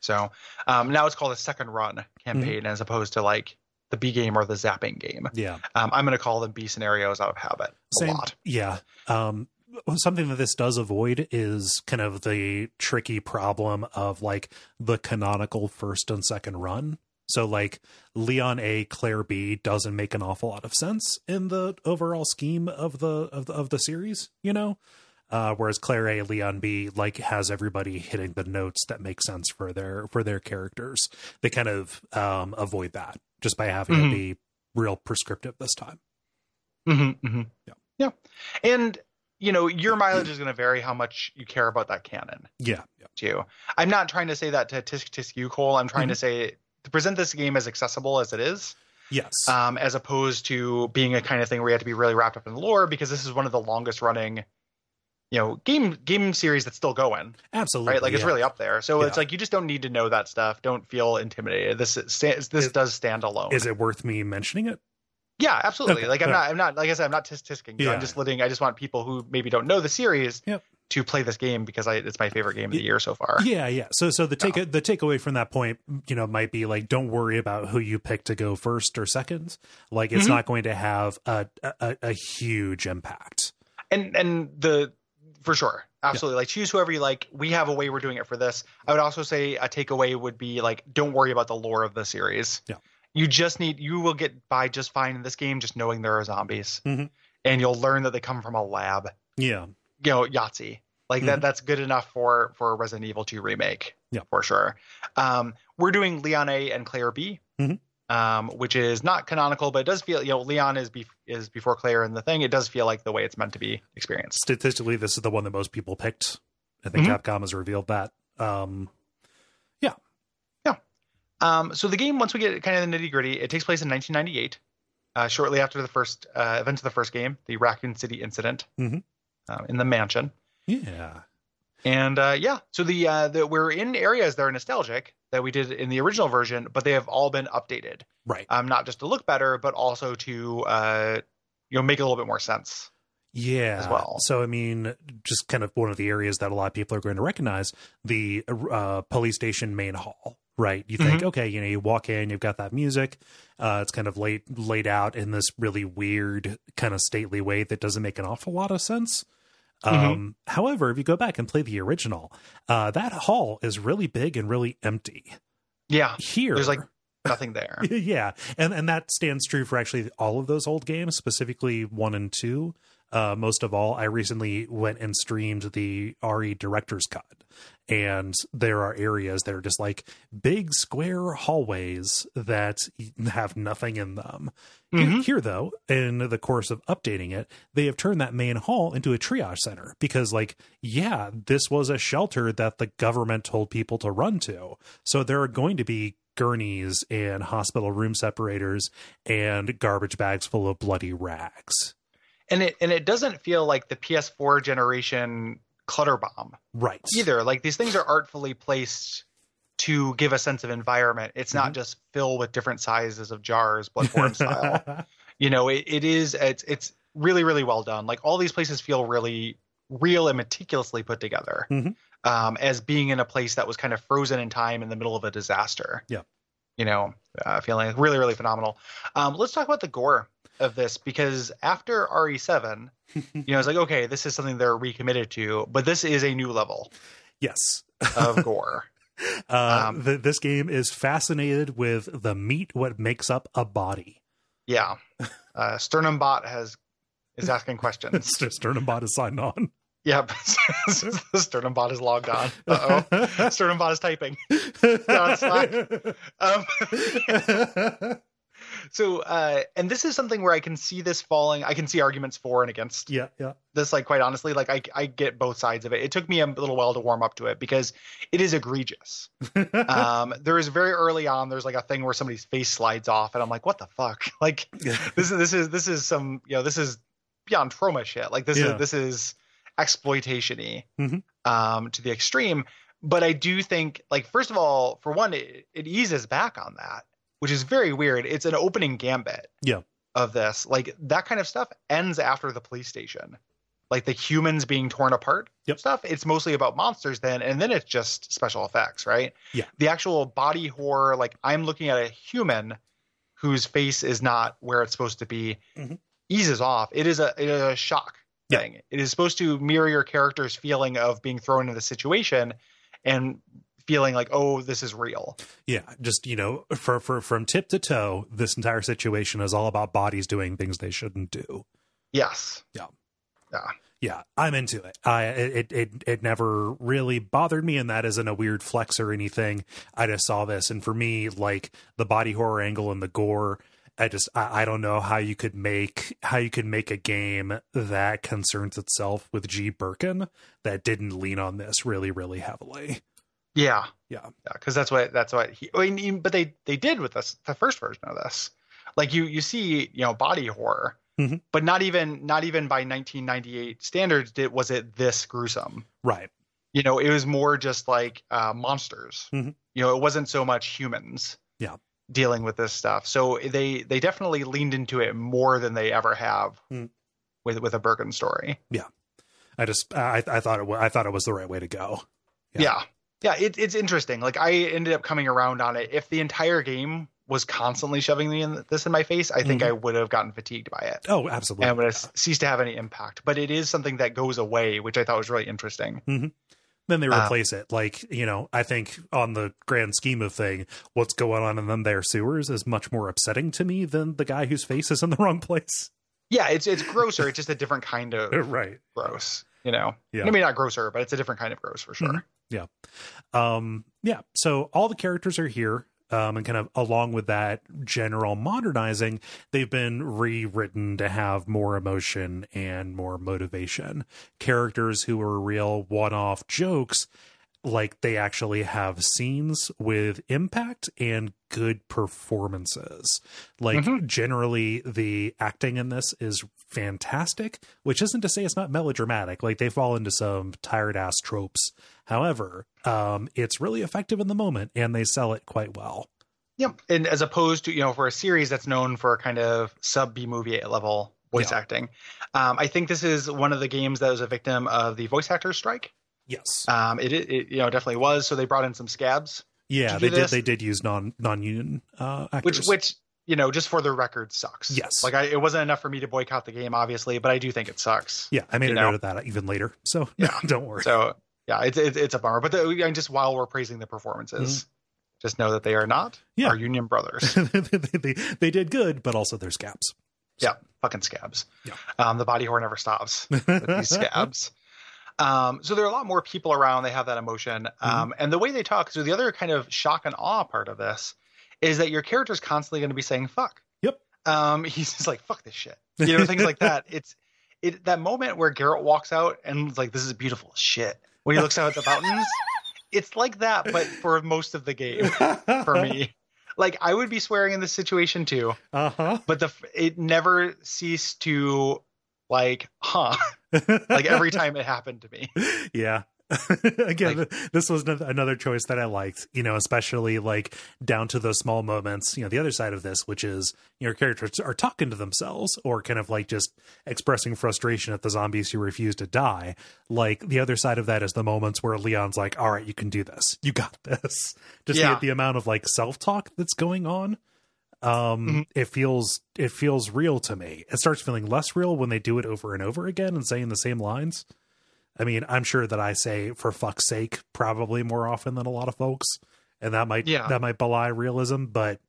So um, now it's called a second run campaign Mm-hmm. as opposed to like the B game or the zapping game. Yeah. Um, I'm going to call them B scenarios out of habit a Same. lot. Yeah. Um, something that this does avoid is kind of the tricky problem of like the canonical first and second run. So like Leon A, Claire B doesn't make an awful lot of sense in the overall scheme of the of the, of the series, you know. Uh, whereas Claire A, Leon B, like has everybody hitting the notes that make sense for their for their characters. They kind of um, avoid that just by having Mhm. it be real prescriptive this time. Mm-hmm, mm-hmm. Yeah. Yeah. And, you know, your mileage is going to vary how much you care about that canon, Yeah, yeah, too. I'm not trying to say that to tisk tisk you, Cole. I'm trying to say to present this game as accessible as it is, yes, um, as opposed to being a kind of thing where you have to be really wrapped up in the lore, because this is one of the longest running, you know, game game series that's still going, absolutely. right? Like it's really up there. So it's like you just don't need to know that stuff. Don't feel intimidated. This is, this Is- does stand alone. Is it worth me mentioning it? Yeah, absolutely. Okay, like I'm all not, I'm not, like I said, I'm not tisk tisking. Yeah. I'm just letting. I just want people who maybe don't know the series Yep. To play this game because I, it's my favorite game of the year so far. Yeah, yeah. So, so the take the takeaway from that point, you know, might be like, don't worry about who you pick to go first or second. Like, it's Mhm. not going to have a, a a huge impact. And and the for sure, absolutely. Like choose whoever you like. We have a way we're doing it for this. I would also say a takeaway would be like, don't worry about the lore of the series. Yeah. You just need. You will get by just fine in this game, just knowing there are zombies, Mhm. and you'll learn that they come from a lab. Yeah, you know Yahtzee. Like Mhm. that that's good enough for for a Resident Evil 2 remake. Yeah. For sure. Um we're doing Leon A and Claire B. Mhm. Um, which is not canonical, but it does feel you know Leon is be, is before Claire in the thing. It does feel like the way it's meant to be experienced. statistically, this is the one that most people picked. I think Mhm. Capcom has revealed that. Um, yeah, yeah. Um, so the game, once we get kind of the nitty gritty, it takes place in 1998, uh, shortly after the first uh, events of the first game, the Raccoon City incident Mhm. um, in the mansion. Yeah, And uh, yeah, so the uh, the we're in areas that are nostalgic that we did in the original version, but they have all been updated. right. Um, not just to look better, but also to uh, you know make a little bit more sense. Yeah. as well. So, I mean, just kind of one of the areas that a lot of people are going to recognize the uh, police station main hall, right? You think, okay, you know, you walk in, you've got that music. Uh, it's kind of laid laid out in this really weird, kind of stately way that doesn't make an awful lot of sense. Um, however, if you go back and play the original, uh, that hall is really big and really empty. Yeah, Here, there's like nothing there. (laughs) yeah, and and that stands true for actually all of those old games, specifically one and two. Uh, most of all, I recently went and streamed the RE director's cut, and there are areas that are just like big square hallways that have nothing in them. Here- Mhm. Here, though, in the course of updating it, they have turned that main hall into a triage center because, like, yeah, this was a shelter that the government told people to run to. So there are going to be gurneys and hospital room separators and garbage bags full of bloody rags. And it and it doesn't feel like the PS4 generation clutter bomb Right. either. Like these things are artfully placed to give a sense of environment. It's not just fill with different sizes of jars, Bloodborne style. (laughs) you know it, it is it's it's really really well done like all these places feel really real and meticulously put together Mhm. um, as being in a place that was kind of frozen in time in the middle of a disaster Yeah. you know uh, feeling really really phenomenal um, let's talk about the gore of this because after re7 you know it's like okay this is something they're recommitted to but this is a new level yes. of (laughs) gore Uh, Um, th- this game is fascinated with the meat, what makes up a body. yeah uh, sternum bot has is asking questions (laughs) Sternum Bot is signed on. Yep. (laughs) Sternum bot is logged on. Uh oh. Sternum bot is typing. on Slack. Um, so uh and this is something where i can see this falling i can see arguments for and against Yeah, yeah. this like quite honestly like i i get both sides of it it took me a little while to warm up to it because it is egregious (laughs) um there is very early on there's like a thing where somebody's face slides off and i'm like what the fuck (laughs) like (laughs) this is this is this is some you know this is beyond trauma shit like this Yeah. is this is exploitation-y Mhm. um to the extreme but i do think like first of all for one it, it eases back on that which is very weird it's an opening gambit Yeah. of this like that kind of stuff ends after the police station like the humans being torn apart Yep. stuff it's mostly about monsters then and then it's just special effects right Yeah. the actual body horror like i'm looking at a human whose face is not where it's supposed to be Mhm. eases off it is a, it is a shock Yeah. thing it is supposed to mirror your character's feeling of being thrown into the situation and feeling like oh this is real Yeah, just you know, for, for from tip to toe, this entire situation is all about bodies doing things they shouldn't do. yes Yeah, yeah yeah I'm into it. I it it it never really bothered me, and that isn't a weird flex or anything. I just saw this, and for me, like the body horror angle and the gore, I just I, I don't know how you could make how you could make a game that concerns itself with G Birkin that didn't lean on this really really heavily. Yeah Yeah. Yeah, because that's what that's what he. I mean, but they they did with this the first version of this. Like you you see you know body horror, Mhm. but not even not even by 1998 standards did was it this gruesome. Right. You know, it was more just like uh, monsters. Mhm. You know, it wasn't so much humans. Yeah. Dealing with this stuff, so they they definitely leaned into it more than they ever have Mm. with with a Birkin story. Yeah, I just I I thought it was, I thought it was the right way to go. Yeah. Yeah. Yeah, it, it's interesting. Like I ended up coming around on it. If the entire game was constantly shoving me in this in my face, I think Mhm. I would have gotten fatigued by it Oh, absolutely. and would have ceased to have any impact. But it is something that goes away, which I thought was really interesting. then they Uh, replace it. Like, you know, I think on the grand scheme of thing, what's going on in them their sewers is much more upsetting to me than the guy whose face is in the wrong place. Yeah, it's it's grosser. (laughs) it's just a different kind of right. gross. You know, Yeah. I mean not grosser, but it's a different kind of gross for sure. Mhm. Um, yeah. So all the characters are here. Um, and kind of along with that general modernizing, they've been rewritten to have more emotion and more motivation. Characters who are real one off jokes, like they actually have scenes with impact and good performances. Like Mhm. generally, the acting in this is fantastic, which isn't to say it's not melodramatic. Like they fall into some tired ass tropes. However, um, it's really effective in the moment and they sell it quite well. Yep. And as opposed to, you know, for a series that's known for kind of sub B movie level voice Yeah. acting, um, I think this is one of the games that was a victim of the voice actors strike. Yes. Um, it, it, you know, definitely was. So they brought in some scabs, yeah, they do did this- they did use non non union uh which, actors. which, you know, just for the record sucks. Yes. Like I, it wasn't enough for me to boycott the game, obviously, but I do think it sucks. yeah, I made a know. note of that even later. So (laughs) Yeah. don't worry. So yeah, it's, it's, it's a bummer, but the, and just while we're praising the performances, just know that they are not Mm-hmm. Yeah. our union brothers. (laughs) they, they, they did good, but also there's gaps. yeah. Fucking scabs. Yeah. Um, the body horror never stops. with these (laughs) scabs. Um, so there are a lot more people around. They have that emotion. Mm-hmm. Um, and the way they talk. So the other kind of shock and awe part of this is that your character is constantly going to be saying "fuck." Yep. Um, (laughs) he's just like "fuck this shit," (laughs) you know, things like that. It's it that moment where Garrett walks out and is like, "This is beautiful shit." When he looks out at the mountains, (laughs) it's like that, but for most of the game for me. Like I would be swearing in this situation too Uh huh. but the it never ceased to like huh like every time it happened to me yeah. (laughs) Again, this was another- choice that I liked, you know, especially like down to those small moments. You know, the other side of this, which is your characters are talking to themselves or kind of like just expressing frustration at the zombies who refuse to die. Like the other side of that is the moments where Leon's like, "All right, you can do this. You got (laughs) this." Just Yeah. the, the amount of like self talk that's going on. Um, Mhm. it feels it feels real to me. It starts feeling less real when they do it over and over again and saying the same lines. I mean, I'm sure that I say "for fuck's sake" probably more often than a lot of folks, and that might Yeah. that might belie realism, but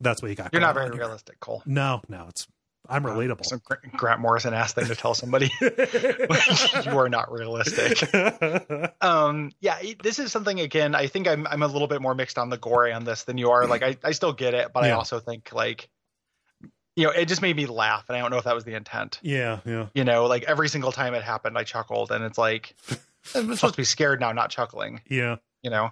that's what you got. you're not very realistic cole No, no, it's I'm Uh, relatable. some grant morrison ass thing to tell somebody (laughs) (laughs) you are not realistic (laughs) um yeah this is something again i think i'm i'm a little bit more mixed on the gore on this than you are like i, I still get it but i also think like you know, it just made me laugh, and I don't know if that was the intent. Yeah, yeah. You know, like every single time it happened, I chuckled, and it's like I'm supposed to be scared now, not chuckling. Yeah. You know,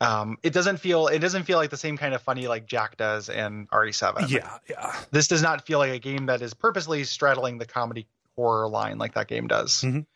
um, it doesn't feel it doesn't feel like the same kind of funny like Jack does in RE7. Yeah, yeah. This does not feel like a game that is purposely straddling the comedy horror line like that game does. Mhm.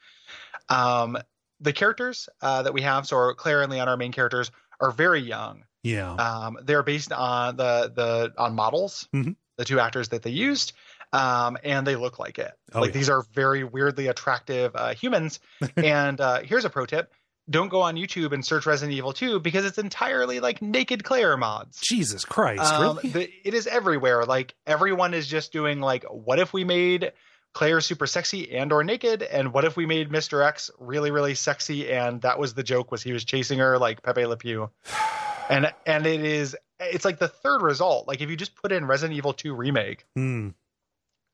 Um, the characters uh, that we have, so Claire and Leon, our main characters, are very young. Yeah. Um, they're based on the the on models, Mhm. The two actors that they used, um, and they look like it. Oh, like yeah. these are very weirdly attractive uh, humans. (laughs) and uh, here's a pro tip: don't go on YouTube and search Resident Evil 2 because it's entirely like naked Claire mods. Jesus Christ, Um, really? the, it is everywhere. Like everyone is just doing like, what if we made Claire super sexy and or naked, and what if we made Mr. X really really sexy, and that was the joke was he was chasing her like Pepe Le Pew, (sighs) and and it is it's like the third result. Like if you just put in Resident Evil 2 remake, Hmm.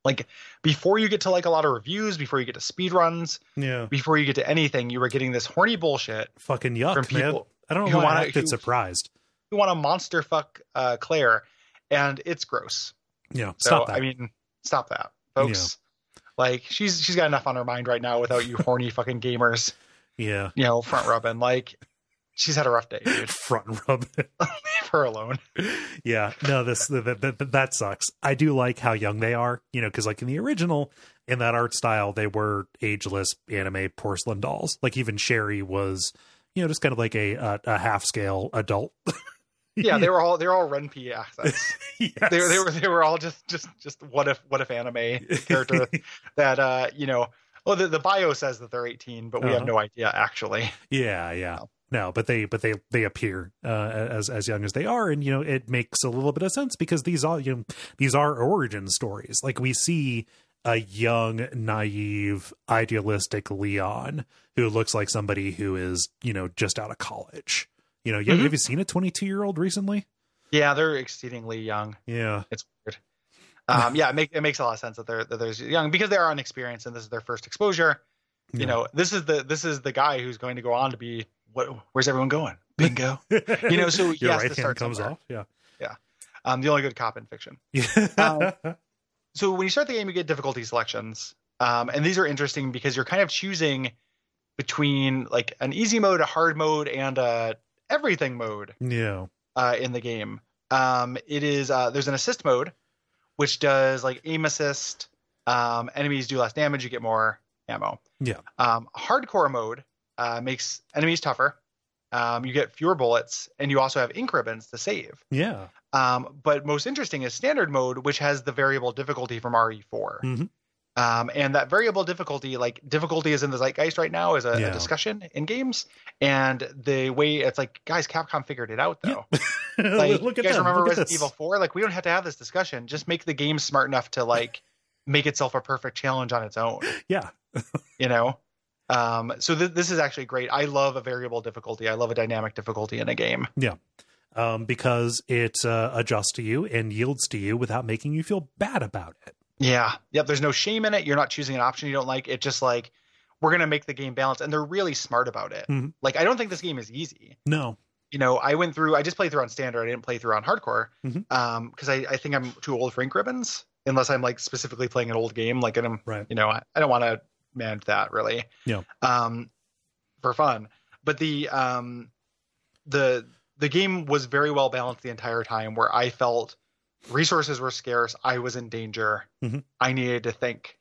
like before you get to like a lot of reviews, before you get to speed runs, Yeah. before you get to anything, you were getting this horny bullshit Fucking yuck, from man. people I don't know why wanna- I acted surprised. who want to monster fuck uh, Claire, and it's gross. Yeah. So Stop that. I mean, stop that, folks. Like she's she's got enough on her mind right now without you horny (laughs) fucking gamers, yeah. you know, front rubbing. Like she's had a rough day, dude. (laughs) Front rub. (laughs) Leave her alone. yeah. No, this that, that, that sucks. I do like how young they are, you know, because like in the original, in that art style, they were ageless anime porcelain dolls. Like even Sherry was, you know, just kind of like a a, a half scale adult. (laughs) Yeah, they were all they were all Ren'Py assets. yes. they were they were they were all just just just what if what if anime character that uh you know. Well, the, the bio says that they're 18, but we have Uh-huh. no idea actually. Yeah, yeah. No, but they but they they appear uh, as as young as they are, and you know it makes a little bit of sense because these are you know these are origin stories. Like we see a young, naive, idealistic Leon who looks like somebody who is you know just out of college. You know, Mhm. have you seen a twenty two year old recently? Yeah, they're exceedingly young. Yeah, It's weird. Um, yeah, it, make, it makes a lot of sense that they're that they're young because they are inexperienced and this is their first exposure. Yeah. You know, this is the this is the guy who's going to go on to be what? Where's everyone going? (laughs) Bingo. You know, so (laughs) your has right hand comes somewhere. off. Yeah, Yeah. Um, the only good cop in fiction. yeah, (laughs) So when you start the game, you get difficulty selections, um, and these are interesting because you're kind of choosing between like an easy mode, a hard mode, and a everything mode. yeah, uh, in the game. Um, it is uh, there's an assist mode, which does like aim assist. Um, enemies do less damage, you get more ammo. Yeah. Um, hardcore mode uh, makes enemies tougher. Um, you get fewer bullets, and you also have ink ribbons to save. yeah. Um, but most interesting is standard mode, which has the variable difficulty from RE4. Mhm. Um, and that variable difficulty, like difficulty is in the zeitgeist right now, is a, Yeah. a discussion in games. And the way it's like, guys, Capcom figured it out though. (laughs) Like, Look you guys them. remember Look Resident. Evil 4? Like, we don't have to have this discussion. Just make the game smart enough to like make itself a perfect challenge on its own. (laughs) Yeah, You know. Um, so th- this is actually great. I love a variable difficulty. I love a dynamic difficulty in a game. Yeah. Um, because it uh, adjusts to you and yields to you without making you feel bad about it. Yeah. Yep. There's no shame in it. You're not choosing an option you don't like. It just like we're gonna make the game balance, and they're really smart about it. Mhm. Like I don't think this game is easy. No, You know, I went through. I just played through on standard. I didn't play through on hardcore Mhm. um, because I, I think I'm too old for ink ribbons. Unless I'm like specifically playing an old game, like and I'm Right. you know I, I don't want to manage that really. Yeah. Um, for fun, but the um, the the game was very well balanced the entire time. Where I felt resources were scarce, I was in danger, Mhm. I needed to think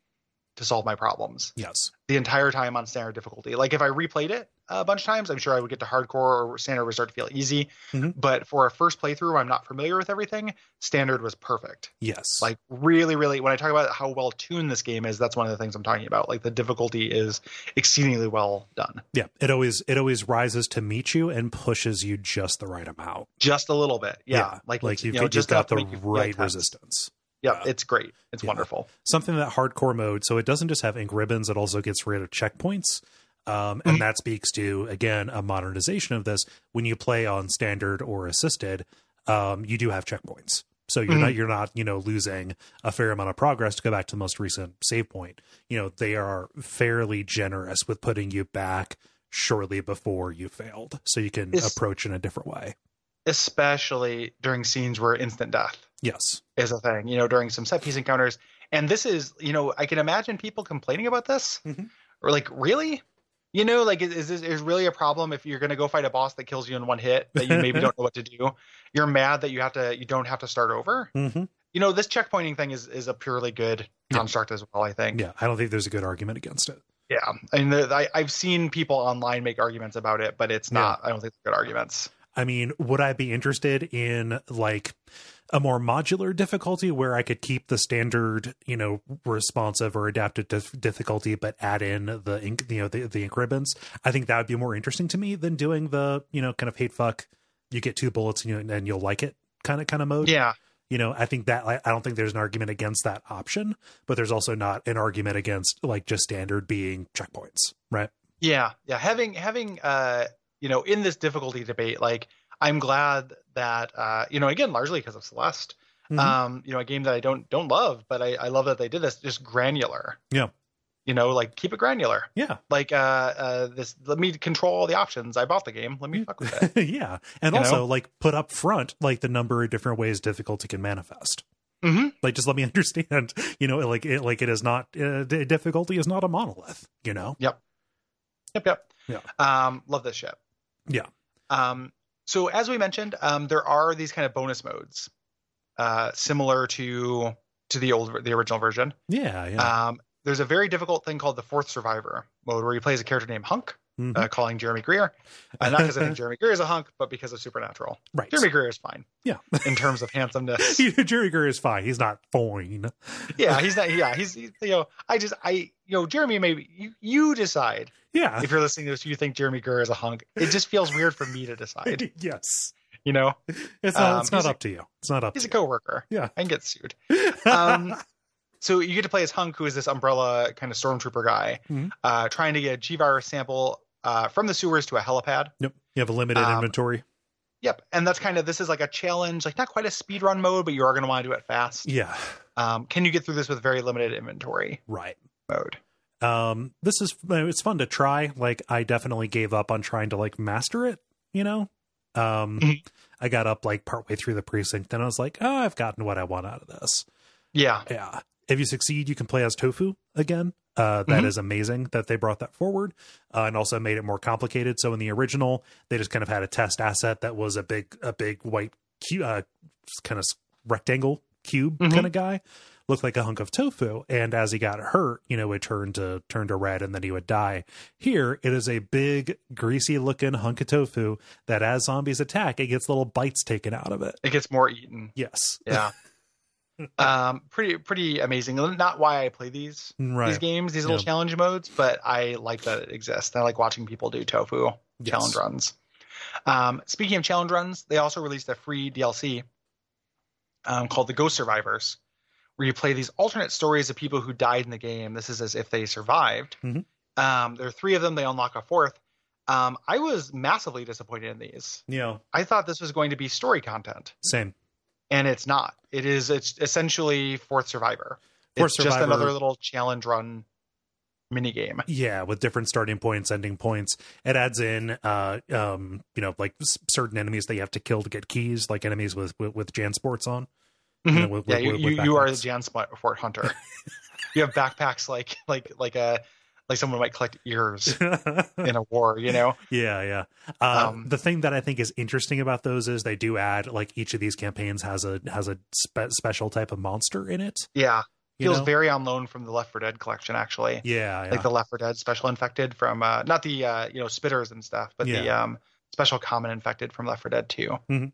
to solve my problems yes, the entire time on standard difficulty. Like if I replayed it a bunch of times, I'm sure I would get to hardcore or standard would start to feel easy. Mhm. But for a first playthrough, I'm not familiar with everything. Standard was perfect. yes, Like really, really, when I talk about how well tuned this game is, that's one of the things I'm talking about. Like the difficulty is exceedingly well done, yeah. It always it always rises to meet you and pushes you just the right amount. just a little bit. Yeah, like like you've, you know, just got the make you feel right resistance. Yeah. it's great. It's Yeah. wonderful. Something that hardcore mode, so it doesn't just have ink ribbons; it also gets rid of checkpoints. Um, and Mhm. that speaks to again a modernization of this. When you play on standard or assisted, um, you do have checkpoints, so you're Mhm. not you're not you know losing a fair amount of progress to go back to the most recent save point. You know they are fairly generous with putting you back shortly before you failed, so you can Is- approach in a different way. Especially during scenes where instant death. Yes. is a thing, you know, during some set piece encounters. And this is, you know, I can imagine people complaining about this, Mhm. or like, really, you know, like, is, is this is really a problem if you're going to go fight a boss that kills you in one hit that you maybe (laughs) don't know what to do? You're mad that you have to, you don't have to start over. hmm You know, this checkpointing thing is is a purely good Yeah. construct as well. I think. Yeah. I don't think there's a good argument against it. Yeah, I mean, I, I've seen people online make arguments about it, but it's not. I don't think they're good arguments. I mean, would I be interested in like a more modular difficulty where I could keep the standard, you know, responsive or adaptive dif- difficulty, but add in the, inc- you know, the, the ink ribbons. I think that would be more interesting to me than doing the, you know, kind of hate fuck. You get two bullets and, you, and you'll like it kind of kind of mode. Yeah, You know, I think that I I don't think there's an argument against that option, but there's also not an argument against like just standard being checkpoints, right? yeah, yeah. Having having uh, you know, in this difficulty debate, like I'm glad that uh, you know, again, largely because of Celeste, Mhm. um, you know, a game that I don't don't love, but I, I love that they did this, just granular. Yeah. You know, like keep it granular. yeah. Like uh, uh, this. Let me control all the options. I bought the game. Let me fuck with it. (laughs) yeah. And You also know? like put up front like the number of different ways difficulty can manifest. Mm-hmm. Like just let me (laughs) understand, you know, like it like it is not uh, difficulty is not a monolith, you know. Yep. Yep, yep. Yeah. Um, love this shit. Yeah. Um, so as we mentioned, um, there are these kind of bonus modes, uh, similar to to the old the original version. Yeah, yeah. Um, there's a very difficult thing called the Fourth Survivor mode, where you play as a character named Hunk, Mhm. uh, calling Jeremy Greer, uh, not because I think (laughs) Jeremy Greer is a hunk, but because of Supernatural. right. Jeremy Greer is fine Yeah. (laughs) in terms of handsomeness. (laughs) Jeremy Greer is fine. He's not fine. yeah, he's not. Yeah, he's, he's you know. I just I you know Jeremy maybe you you decide Yeah. if you're listening to this, you think Jeremy Greer is a hunk. It just feels weird for me to decide. yes. You know, It's not Um, it's not he's a- up to you. It's not up he's a coworker. Yeah. I can get sued. Um, so you get to play as Hunk, who is this umbrella kind of stormtrooper guy, Mhm. uh, trying to get a G virus sample uh, from the sewers to a helipad. yep. You have a limited Um, inventory. Yep, and that's kind of this is like a challenge, like not quite a speed run mode, but you are going to want to do it fast. Yeah. Um, can you get through this with very limited inventory Right. mode? um this is it's fun to try like i definitely gave up on trying to like master it you know um Mhm. i got up like partway through the precinct and i was like oh i've gotten what i want out of this Yeah, yeah if you succeed you can play as tofu again uh that Mhm. is amazing that they brought that forward uh, and also made it more complicated so in the original they just kind of had a test asset that was a big a big white cu- uh kind of rectangle cube Mhm. kind of guy looked like a hunk of tofu and as he got hurt you know it turned to turned to red and then he would die here it is a big greasy looking hunk of tofu that as zombies attack it gets little bites taken out of it it gets more eaten. yes Yeah. (laughs) um, pretty pretty amazing. Not why I play these right these games, these little Yeah. challenge modes, but I like that it exists. I like watching people do tofu Yes. challenge runs. Um, speaking of challenge runs, they also released a free DLC um, called the Ghost Survivors, where you play these alternate stories of people who died in the game. This is as if they survived. Mhm. Um, there are three of them. They unlock a fourth. Um, I was massively disappointed in these. know I thought this was going to be story content, same and it's not. It is. It's essentially Fourth Survivor. Fourth it's just another little challenge run mini game. yeah with different starting points ending points it adds in uh um you know like certain enemies that you have to kill to get keys like enemies with with, with JanSports on you know, with- yeah, with- you, you, you are the backpacks. JanSport hunter. (laughs) you have backpacks like like like a like someone might collect ears (laughs) in a war. You know. yeah yeah uh, Um, the thing that i think is interesting about those is they do add like each of these campaigns has a has a spe- special type of monster in it Yeah, feels know? very on loan from the Left 4 Dead collection actually. yeah, yeah. Like the Left 4 Dead special infected from uh not the uh you know spitters and stuff, but the um special common infected from Left 4 Dead 2. Mhm.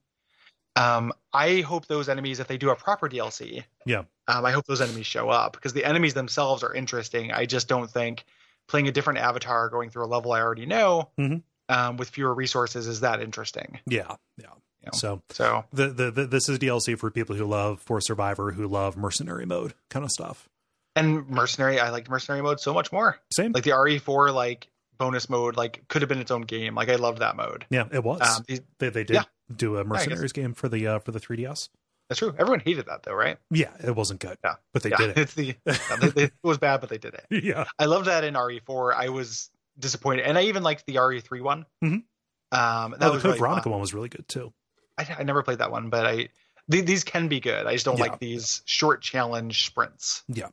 Um, I hope those enemies, if they do a proper DLC, Yeah. um, I hope those enemies show up because the enemies themselves are interesting. I just don't think playing a different avatar, going through a level I already know, Mhm. um, with fewer resources is that interesting. yeah yeah You know. so So the, the the this is dlc for people who love Fourth Survivor who love mercenary mode kind of stuff and mercenary, I liked mercenary mode so much more. same Like the RE4 like bonus mode, like could have been its own game. Like I loved that mode. yeah it was Um, they, they did yeah. do a mercenaries game for the uh for the 3ds that's true. Everyone hated that though, right? yeah it wasn't good Yeah. but they yeah, did it it's (laughs) the yeah, they, it was bad, but they did it. (laughs) yeah I loved that in RE4. I was disappointed, and I even liked the RE3 one. Mhm. Um, that oh, the was code really veronica fun. one was really good too I, I never played that one, but I th- these can be good. I just don't Yeah. like these short challenge sprints. Yeah.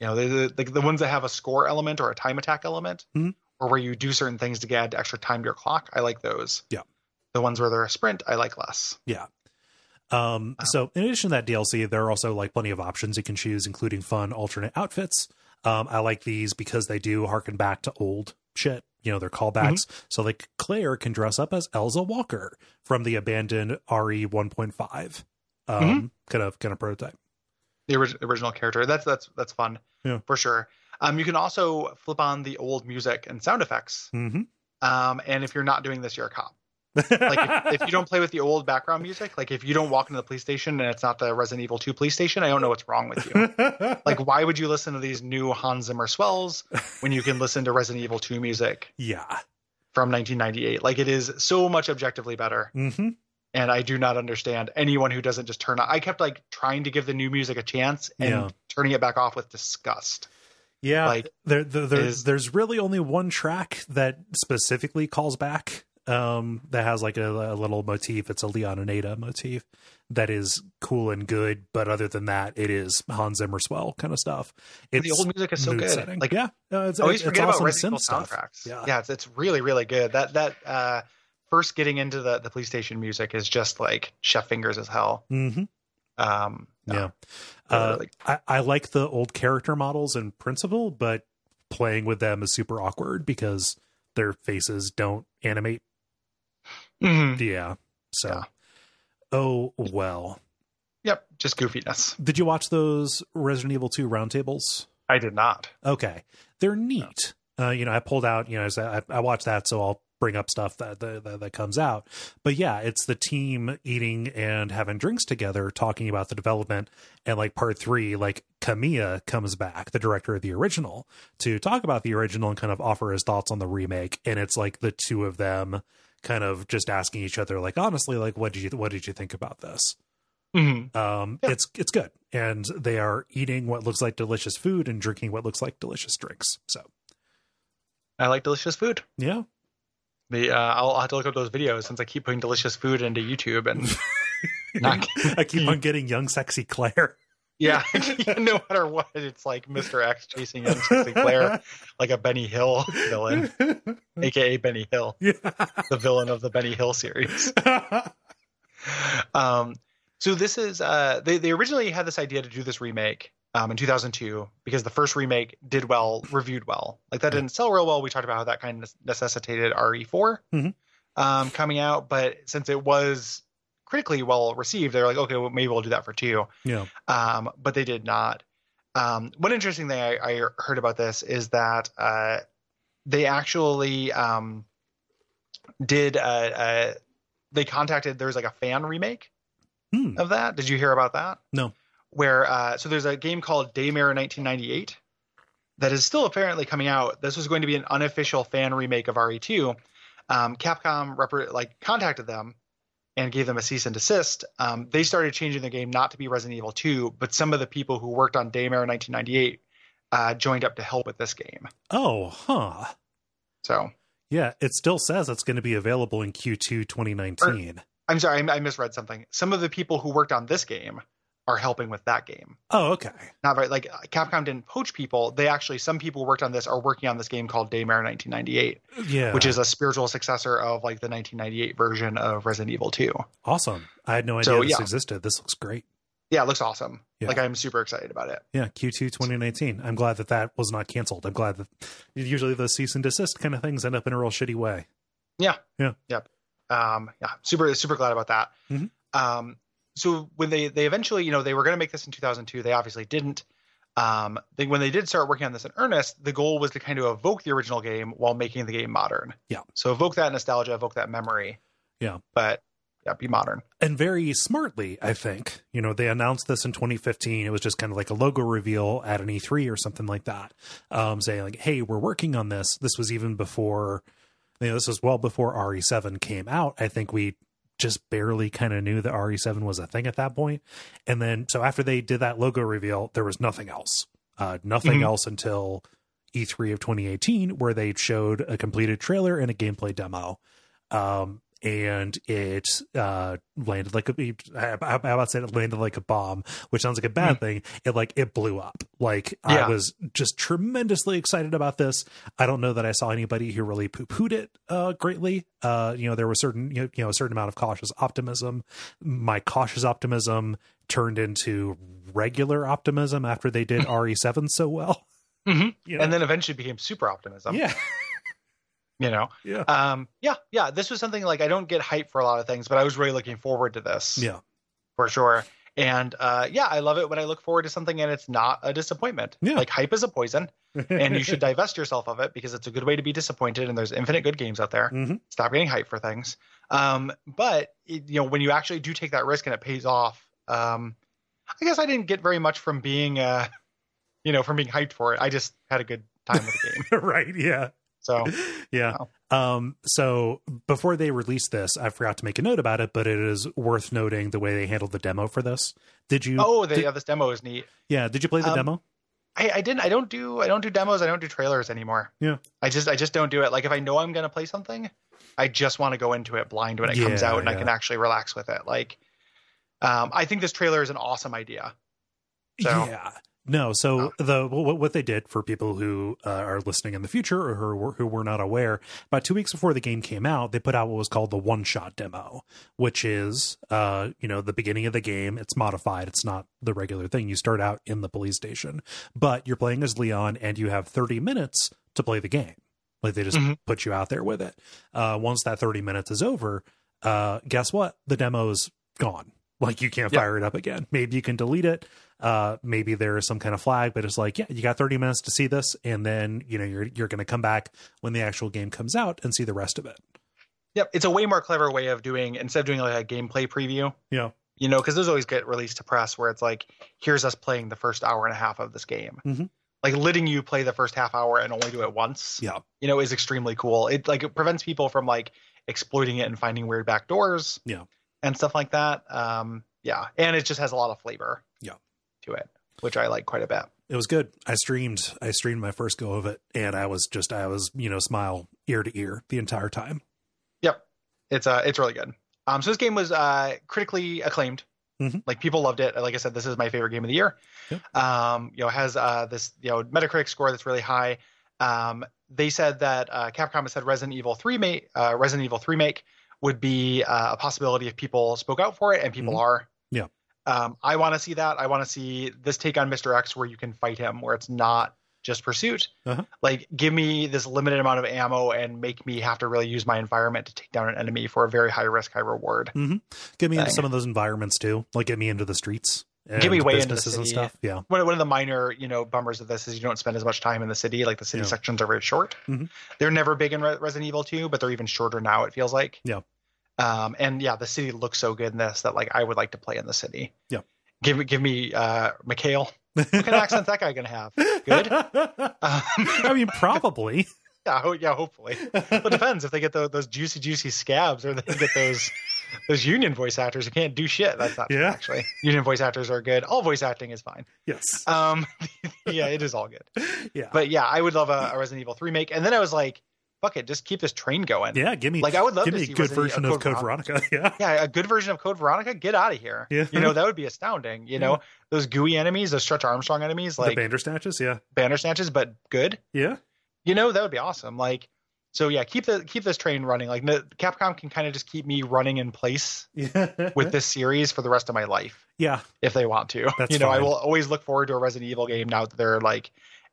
You know, the, the, the ones that have a score element or a time attack element, Mhm. or where you do certain things to add extra time to your clock. I like those. Yeah. The ones where they're a sprint, I like less. Yeah. Um, so in addition to that DLC, there are also like plenty of options you can choose, including fun alternate outfits. Um, I like these because they do harken back to old shit. You know, they're callbacks. So like Claire can dress up as Elza Walker from the abandoned RE 1.5 um, kind of kind of prototype. The orig- original character. That's that's that's fun. Yeah. For sure. Um, you can also flip on the old music and sound effects. Mm-hmm. Um, and if you're not doing this, you're a cop. Like if, if you don't (laughs) play with the old background music, like if you don't walk into the police station and it's not the Resident Evil 2 police station, I don't know what's wrong with you. (laughs) like why would you listen to these new Hans Zimmer swells when you can listen to Resident Evil 2 music yeah. from 1998? Like it is so much objectively better, Mm-hmm. and I do not understand anyone who doesn't just turn on. I kept like trying to give the new music a chance and Yeah. turning it back off with disgust. Yeah, Like, there, there, there- is- there's really only one track that specifically calls back. Um, that has like a, a little motif. It's a Leon and Ada motif that is cool and good, but other than that, it is Hans Zimmer swell kind of stuff. It's the old music is so good. setting. Like yeah, uh, it's, I always it's forget awesome about Resident Evil stuff. soundtracks. Yeah. Yeah, it's, it's really really good. That that uh, first getting into the the police station music is just like chef fingers as hell. hmm Um, no, Yeah. Uh, really- I, I like the old character models in principle, but playing with them is super awkward because their faces don't animate Mhm. Yeah. So, Yeah. oh well. Yep, just goofiness. Did you watch those Resident Evil 2 roundtables? I did not. Okay, they're neat. Uh, you know, I pulled out. You know, as I, I watched that, so I'll bring up stuff that, that that that comes out. But yeah, it's the team eating and having drinks together, talking about the development. And like part three, like Kamiya comes back, the director of the original, to talk about the original and kind of offer his thoughts on the remake. And it's like the two of them kind of just asking each other, like honestly, like what did you what did you think about this? Mhm. Um, Yeah. it's it's good, and they are eating what looks like delicious food and drinking what looks like delicious drinks. So I like delicious food. yeah, The uh, I'll, I'll have to look up those videos since I keep putting delicious food into YouTube and (laughs) not. I keep on (laughs) getting young, sexy Claire. (laughs) yeah, no matter what, it's like Mr. X chasing sexy (laughs) Claire like a Benny Hill villain, (laughs) aka Benny Hill, yeah. the villain of the Benny Hill series. Um, so this is uh, they they originally had this idea to do this remake um, in 2002 because the first remake did well, reviewed well. Like that didn't sell real well. We talked about how that kind of necessitated RE4 Mhm. um, coming out, but since it was critically well received, they're like, okay, well, maybe we'll do that for two. yeah. Um, but they did not. Um, one interesting thing I, I heard about this is that uh, they actually um, did. Uh, uh, they contacted. There was like a fan remake Hmm. of that. Did you hear about that? No. Where uh, so there's a game called Daymare 1998 that is still apparently coming out. This was going to be an unofficial fan remake of RE2. Um, Capcom rep- like contacted them and gave them a cease and desist. Um, they started changing the game not to be Resident Evil 2, but some of the people who worked on Daymare 1998 uh, joined up to help with this game. Oh, huh. So Yeah, it still says it's going to be available in Q2 2019. I'm sorry, I, I misread something. Some of the people who worked on this game are helping with that game. Oh, okay. not very like Capcom didn't poach people. They actually some people worked on this are working on this game called Daymare 1998, Yeah, which is a spiritual successor of like the 1998 version of Resident Evil 2. awesome. I had no idea So, this yeah. existed. This looks great. Yeah, it looks awesome. Yeah. Like I'm super excited about it. Yeah, Q2 2019. I'm glad that that was not canceled. I'm glad that usually the cease and desist kind of things end up in a real shitty way. Yeah. Yeah. Yep. Um, yeah, super super glad about that. Mhm. Um, so when they they eventually, you know, they were going to make this in 2002, they obviously didn't. Um, they, when they did start working on this in earnest, the goal was to kind of evoke the original game while making the game modern. Yeah. So evoke that nostalgia, evoke that memory. Yeah. But yeah, be modern. and very smartly, I think. You know, they announced this in 2015. It was just kind of like a logo reveal at an E3 or something like that, um, saying like, "Hey, we're working on this." This was even before, you know, this was well before RE7 came out. I think we just barely kind of knew that RE7 was a thing at that point. And then, so after they did that logo reveal, there was nothing else. Uh, nothing Mhm. else until E3 of 2018, where they showed a completed trailer and a gameplay demo. Um, and it uh, landed like a. I, I about say it landed like a bomb, which sounds like a bad Mm. thing. It like it blew up. Like Yeah. I was just tremendously excited about this. I don't know that I saw anybody who really poo pooed it uh, greatly. Uh, you know, there was certain you know, you know a certain amount of cautious optimism. My cautious optimism turned into regular optimism after they did (laughs) RE7 so well. Mhm. (laughs) You know? and then eventually became super optimism. yeah, (laughs) You know. yeah, Um. Yeah. Yeah. This was something like I don't get hype for a lot of things, but I was really looking forward to this. yeah, for sure. And uh, yeah, I love it when I look forward to something and it's not a disappointment. Yeah. Like hype is a poison, (laughs) and you should divest yourself of it because it's a good way to be disappointed. And there's infinite good games out there. Mhm. Stop getting hype for things. Um, but it, you know, when you actually do take that risk and it pays off, um, I guess I didn't get very much from being, uh, you know, from being hyped for it. I just had a good time with the (laughs) game. right, yeah. So (laughs) yeah. Um, so before they released this, I forgot to make a note about it, but it is worth noting the way they handled the demo for this. Did you? oh, they did- have this demo is neat. yeah. Did you play the Um, demo? I, I didn't I don't do I don't do demos, I don't do trailers anymore. Yeah. I just I just don't do it. Like if I know I'm gonna play something, I just want to go into it blind when it comes out and I can actually relax with it. Like um I think this trailer is an awesome idea. so- yeah. No, so Oh. the what, what they did for people who uh, are listening in the future or who, were- who were not aware, about two weeks before the game came out, they put out what was called the one shot demo, which is uh, you know the beginning of the game. It's modified. It's not the regular thing. You start out in the police station, but you're playing as Leon, and you have 30 minutes to play the game. Like they just Mhm. put you out there with it. Uh, once that 30 minutes is over, uh, guess what? The demo's gone. Like you can't Yeah. fire it up again. Maybe you can delete it. Uh, maybe there is some kind of flag, but it's like, yeah, you got 30 minutes to see this, and then you know you're you're going to come back when the actual game comes out and see the rest of it. Yep. It's a way more clever way of doing instead of doing like a gameplay preview. Yeah. You know, because those always get released to press where it's like, here's us playing the first hour and a half of this game. Mhm. Like letting you play the first half hour and only do it once. Yeah. you know, is extremely cool. It like it prevents people from like exploiting it and finding weird back doors. Yeah. And stuff like that. Um, yeah. And it just has a lot of flavor. Yeah. To it, which I like quite a bit. It was good. I streamed. I streamed my first go of it, and I was just I was you know smile ear to ear the entire time. Yep. It's uh it's really good. Um so this game was uh critically acclaimed. Mhm. Like people loved it. Like I said, this is my favorite game of the year. Yep. Um, you know, it has uh this, you know, Metacritic score that's really high. Um they said that uh Capcom has said Resident Evil 3 make uh Resident Evil 3 make would be uh, a possibility if people spoke out for it and people Mhm. are. Yeah. Um I want to see that. I want to see this take on Mr. X where you can fight him where it's not just pursuit. Uh-huh. Like give me this limited amount of ammo and make me have to really use my environment to take down an enemy for a very high risk, high reward. Get me into some of those environments too. Like get me into the streets. Get me and way into the businesses and stuff. Yeah. One, one of the minor, you know, bummers of this is you don't spend as much time in the city. Like the city Yeah. sections are very short. Mhm. They're never big in Re- Resident Evil 2, but they're even shorter now. It feels like. Yeah. Um, and yeah, the city looks so good in this that like I would like to play in the city. Yeah. Give me, give me, uh, Mikhail. What kind of accent that guy gonna have? Good. (laughs) Um, I mean, probably. (laughs) yeah, yeah, hopefully. Well, it depends if they get tho- those juicy, juicy scabs or they get those (laughs) those union voice actors who can't do shit. That's not true, Yeah. actually. Union voice actors are good. All voice acting is fine. yes. Um, yeah, it is all good. Yeah. But yeah, I would love a, a Resident Evil 3 make. And then I was like, fuck it, just keep this train going. yeah. Give me Like, I would love give to me a good version Evil of Code Veronica. (laughs) Yeah. Yeah, a good version of Code Veronica. Get out of here. Yeah. You know, that would be astounding. You know, (laughs) those gooey enemies, those Stretch Armstrong enemies, like the Bandersnatches. Yeah. Bandersnatches, but good. Yeah. You know, that would be awesome. Like, so yeah, keep the keep this train running. Like, the, Capcom can kind of just keep me running in place Yeah. (laughs) with this series for the rest of my life yeah. if they want to. That's you know, I will always look forward to a Resident Evil game now that they're like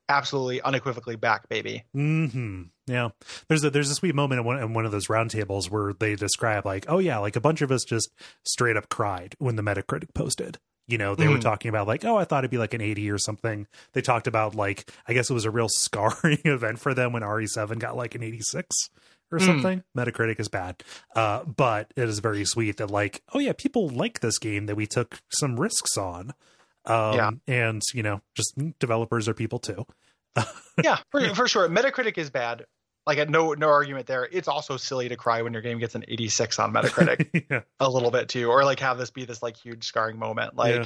absolutely unequivocally back, baby. Hmm. Yeah. There's a there's a sweet moment in one, in one of those roundtables where they describe like, oh yeah, like a bunch of us just straight up cried when the Metacritic posted. You know, they were Mhm. talking about like, oh, I thought it'd be like an 80 or something. They talked about like, I guess it was a real (laughs) scarring event for them when RE7 got like an 86 or Mm. something. Metacritic is bad. Uh, but it is very sweet that like, oh yeah, people like this game that we took some risks on. Um, Yeah. and you know, just developers are people too. (laughs) yeah, for, for sure. Metacritic is bad. Like, no no argument there. It's also silly to cry when your game gets an 86 on Metacritic (laughs) yeah. a little bit too, or like have this be this like huge scarring moment. Like Yeah.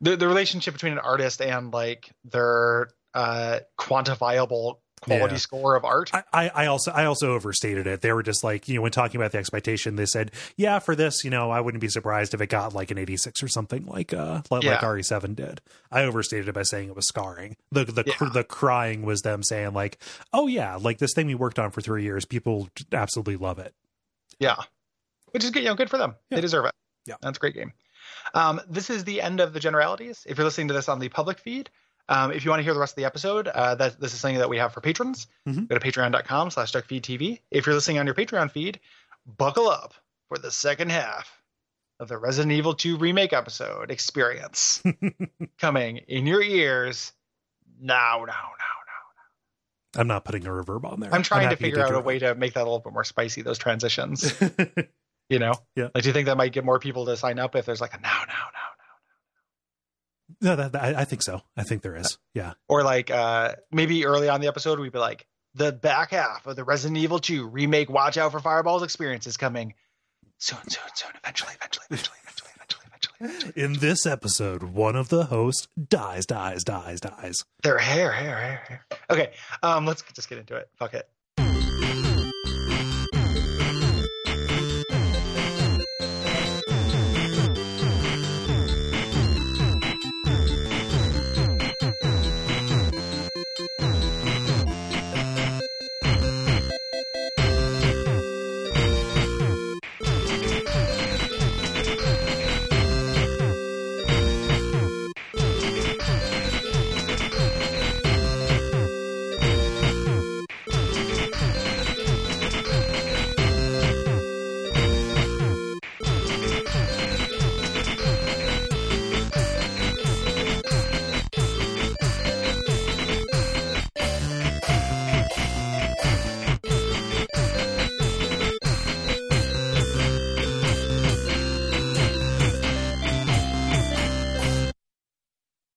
the the relationship between an artist and like their uh quantifiable quality Yeah. score of art. I, I also I also overstated it. They were just like, you know, when talking about the expectation, they said, yeah, for this, you know, I wouldn't be surprised if it got like an 86 or something like uh like, Yeah. like RE7 did. I overstated it by saying it was scarring. The the cr- Yeah. the crying was them saying like, oh yeah, like this thing we worked on for 3 years, people absolutely love it. Yeah, which is good. You know, good for them. They deserve it. Yeah. that's a great game. Um, this is the end of the generalities. If you're listening to this on the public feed, um, if you want to hear the rest of the episode, uh, that this is something that we have for patrons. Mhm. Go to patreon.com/slash duckfeedtv. If you're listening on your Patreon feed, buckle up for the second half of the Resident Evil 2 remake episode experience (laughs) coming in your ears now, now, now, now. I'm not putting a reverb on there. I'm trying to figure out a way to make that a little bit more spicy. Those transitions. (laughs) You know? Yeah. Like, do you think that might get more people to sign up if there's like a now, now, now? No, that, that- I, I think so. I think there is. Yeah. Or like uh maybe early on the episode, we'd be like, the back half of the Resident Evil 2 remake Watch Out for Fireballs experience is coming soon, soon, soon, eventually, eventually, eventually, eventually, eventually, eventually, eventually. In this episode, one of the hosts dies, dies, dies, dies. Their hair, hair, hair, hair. Okay, um, let's just get into it. Fuck it.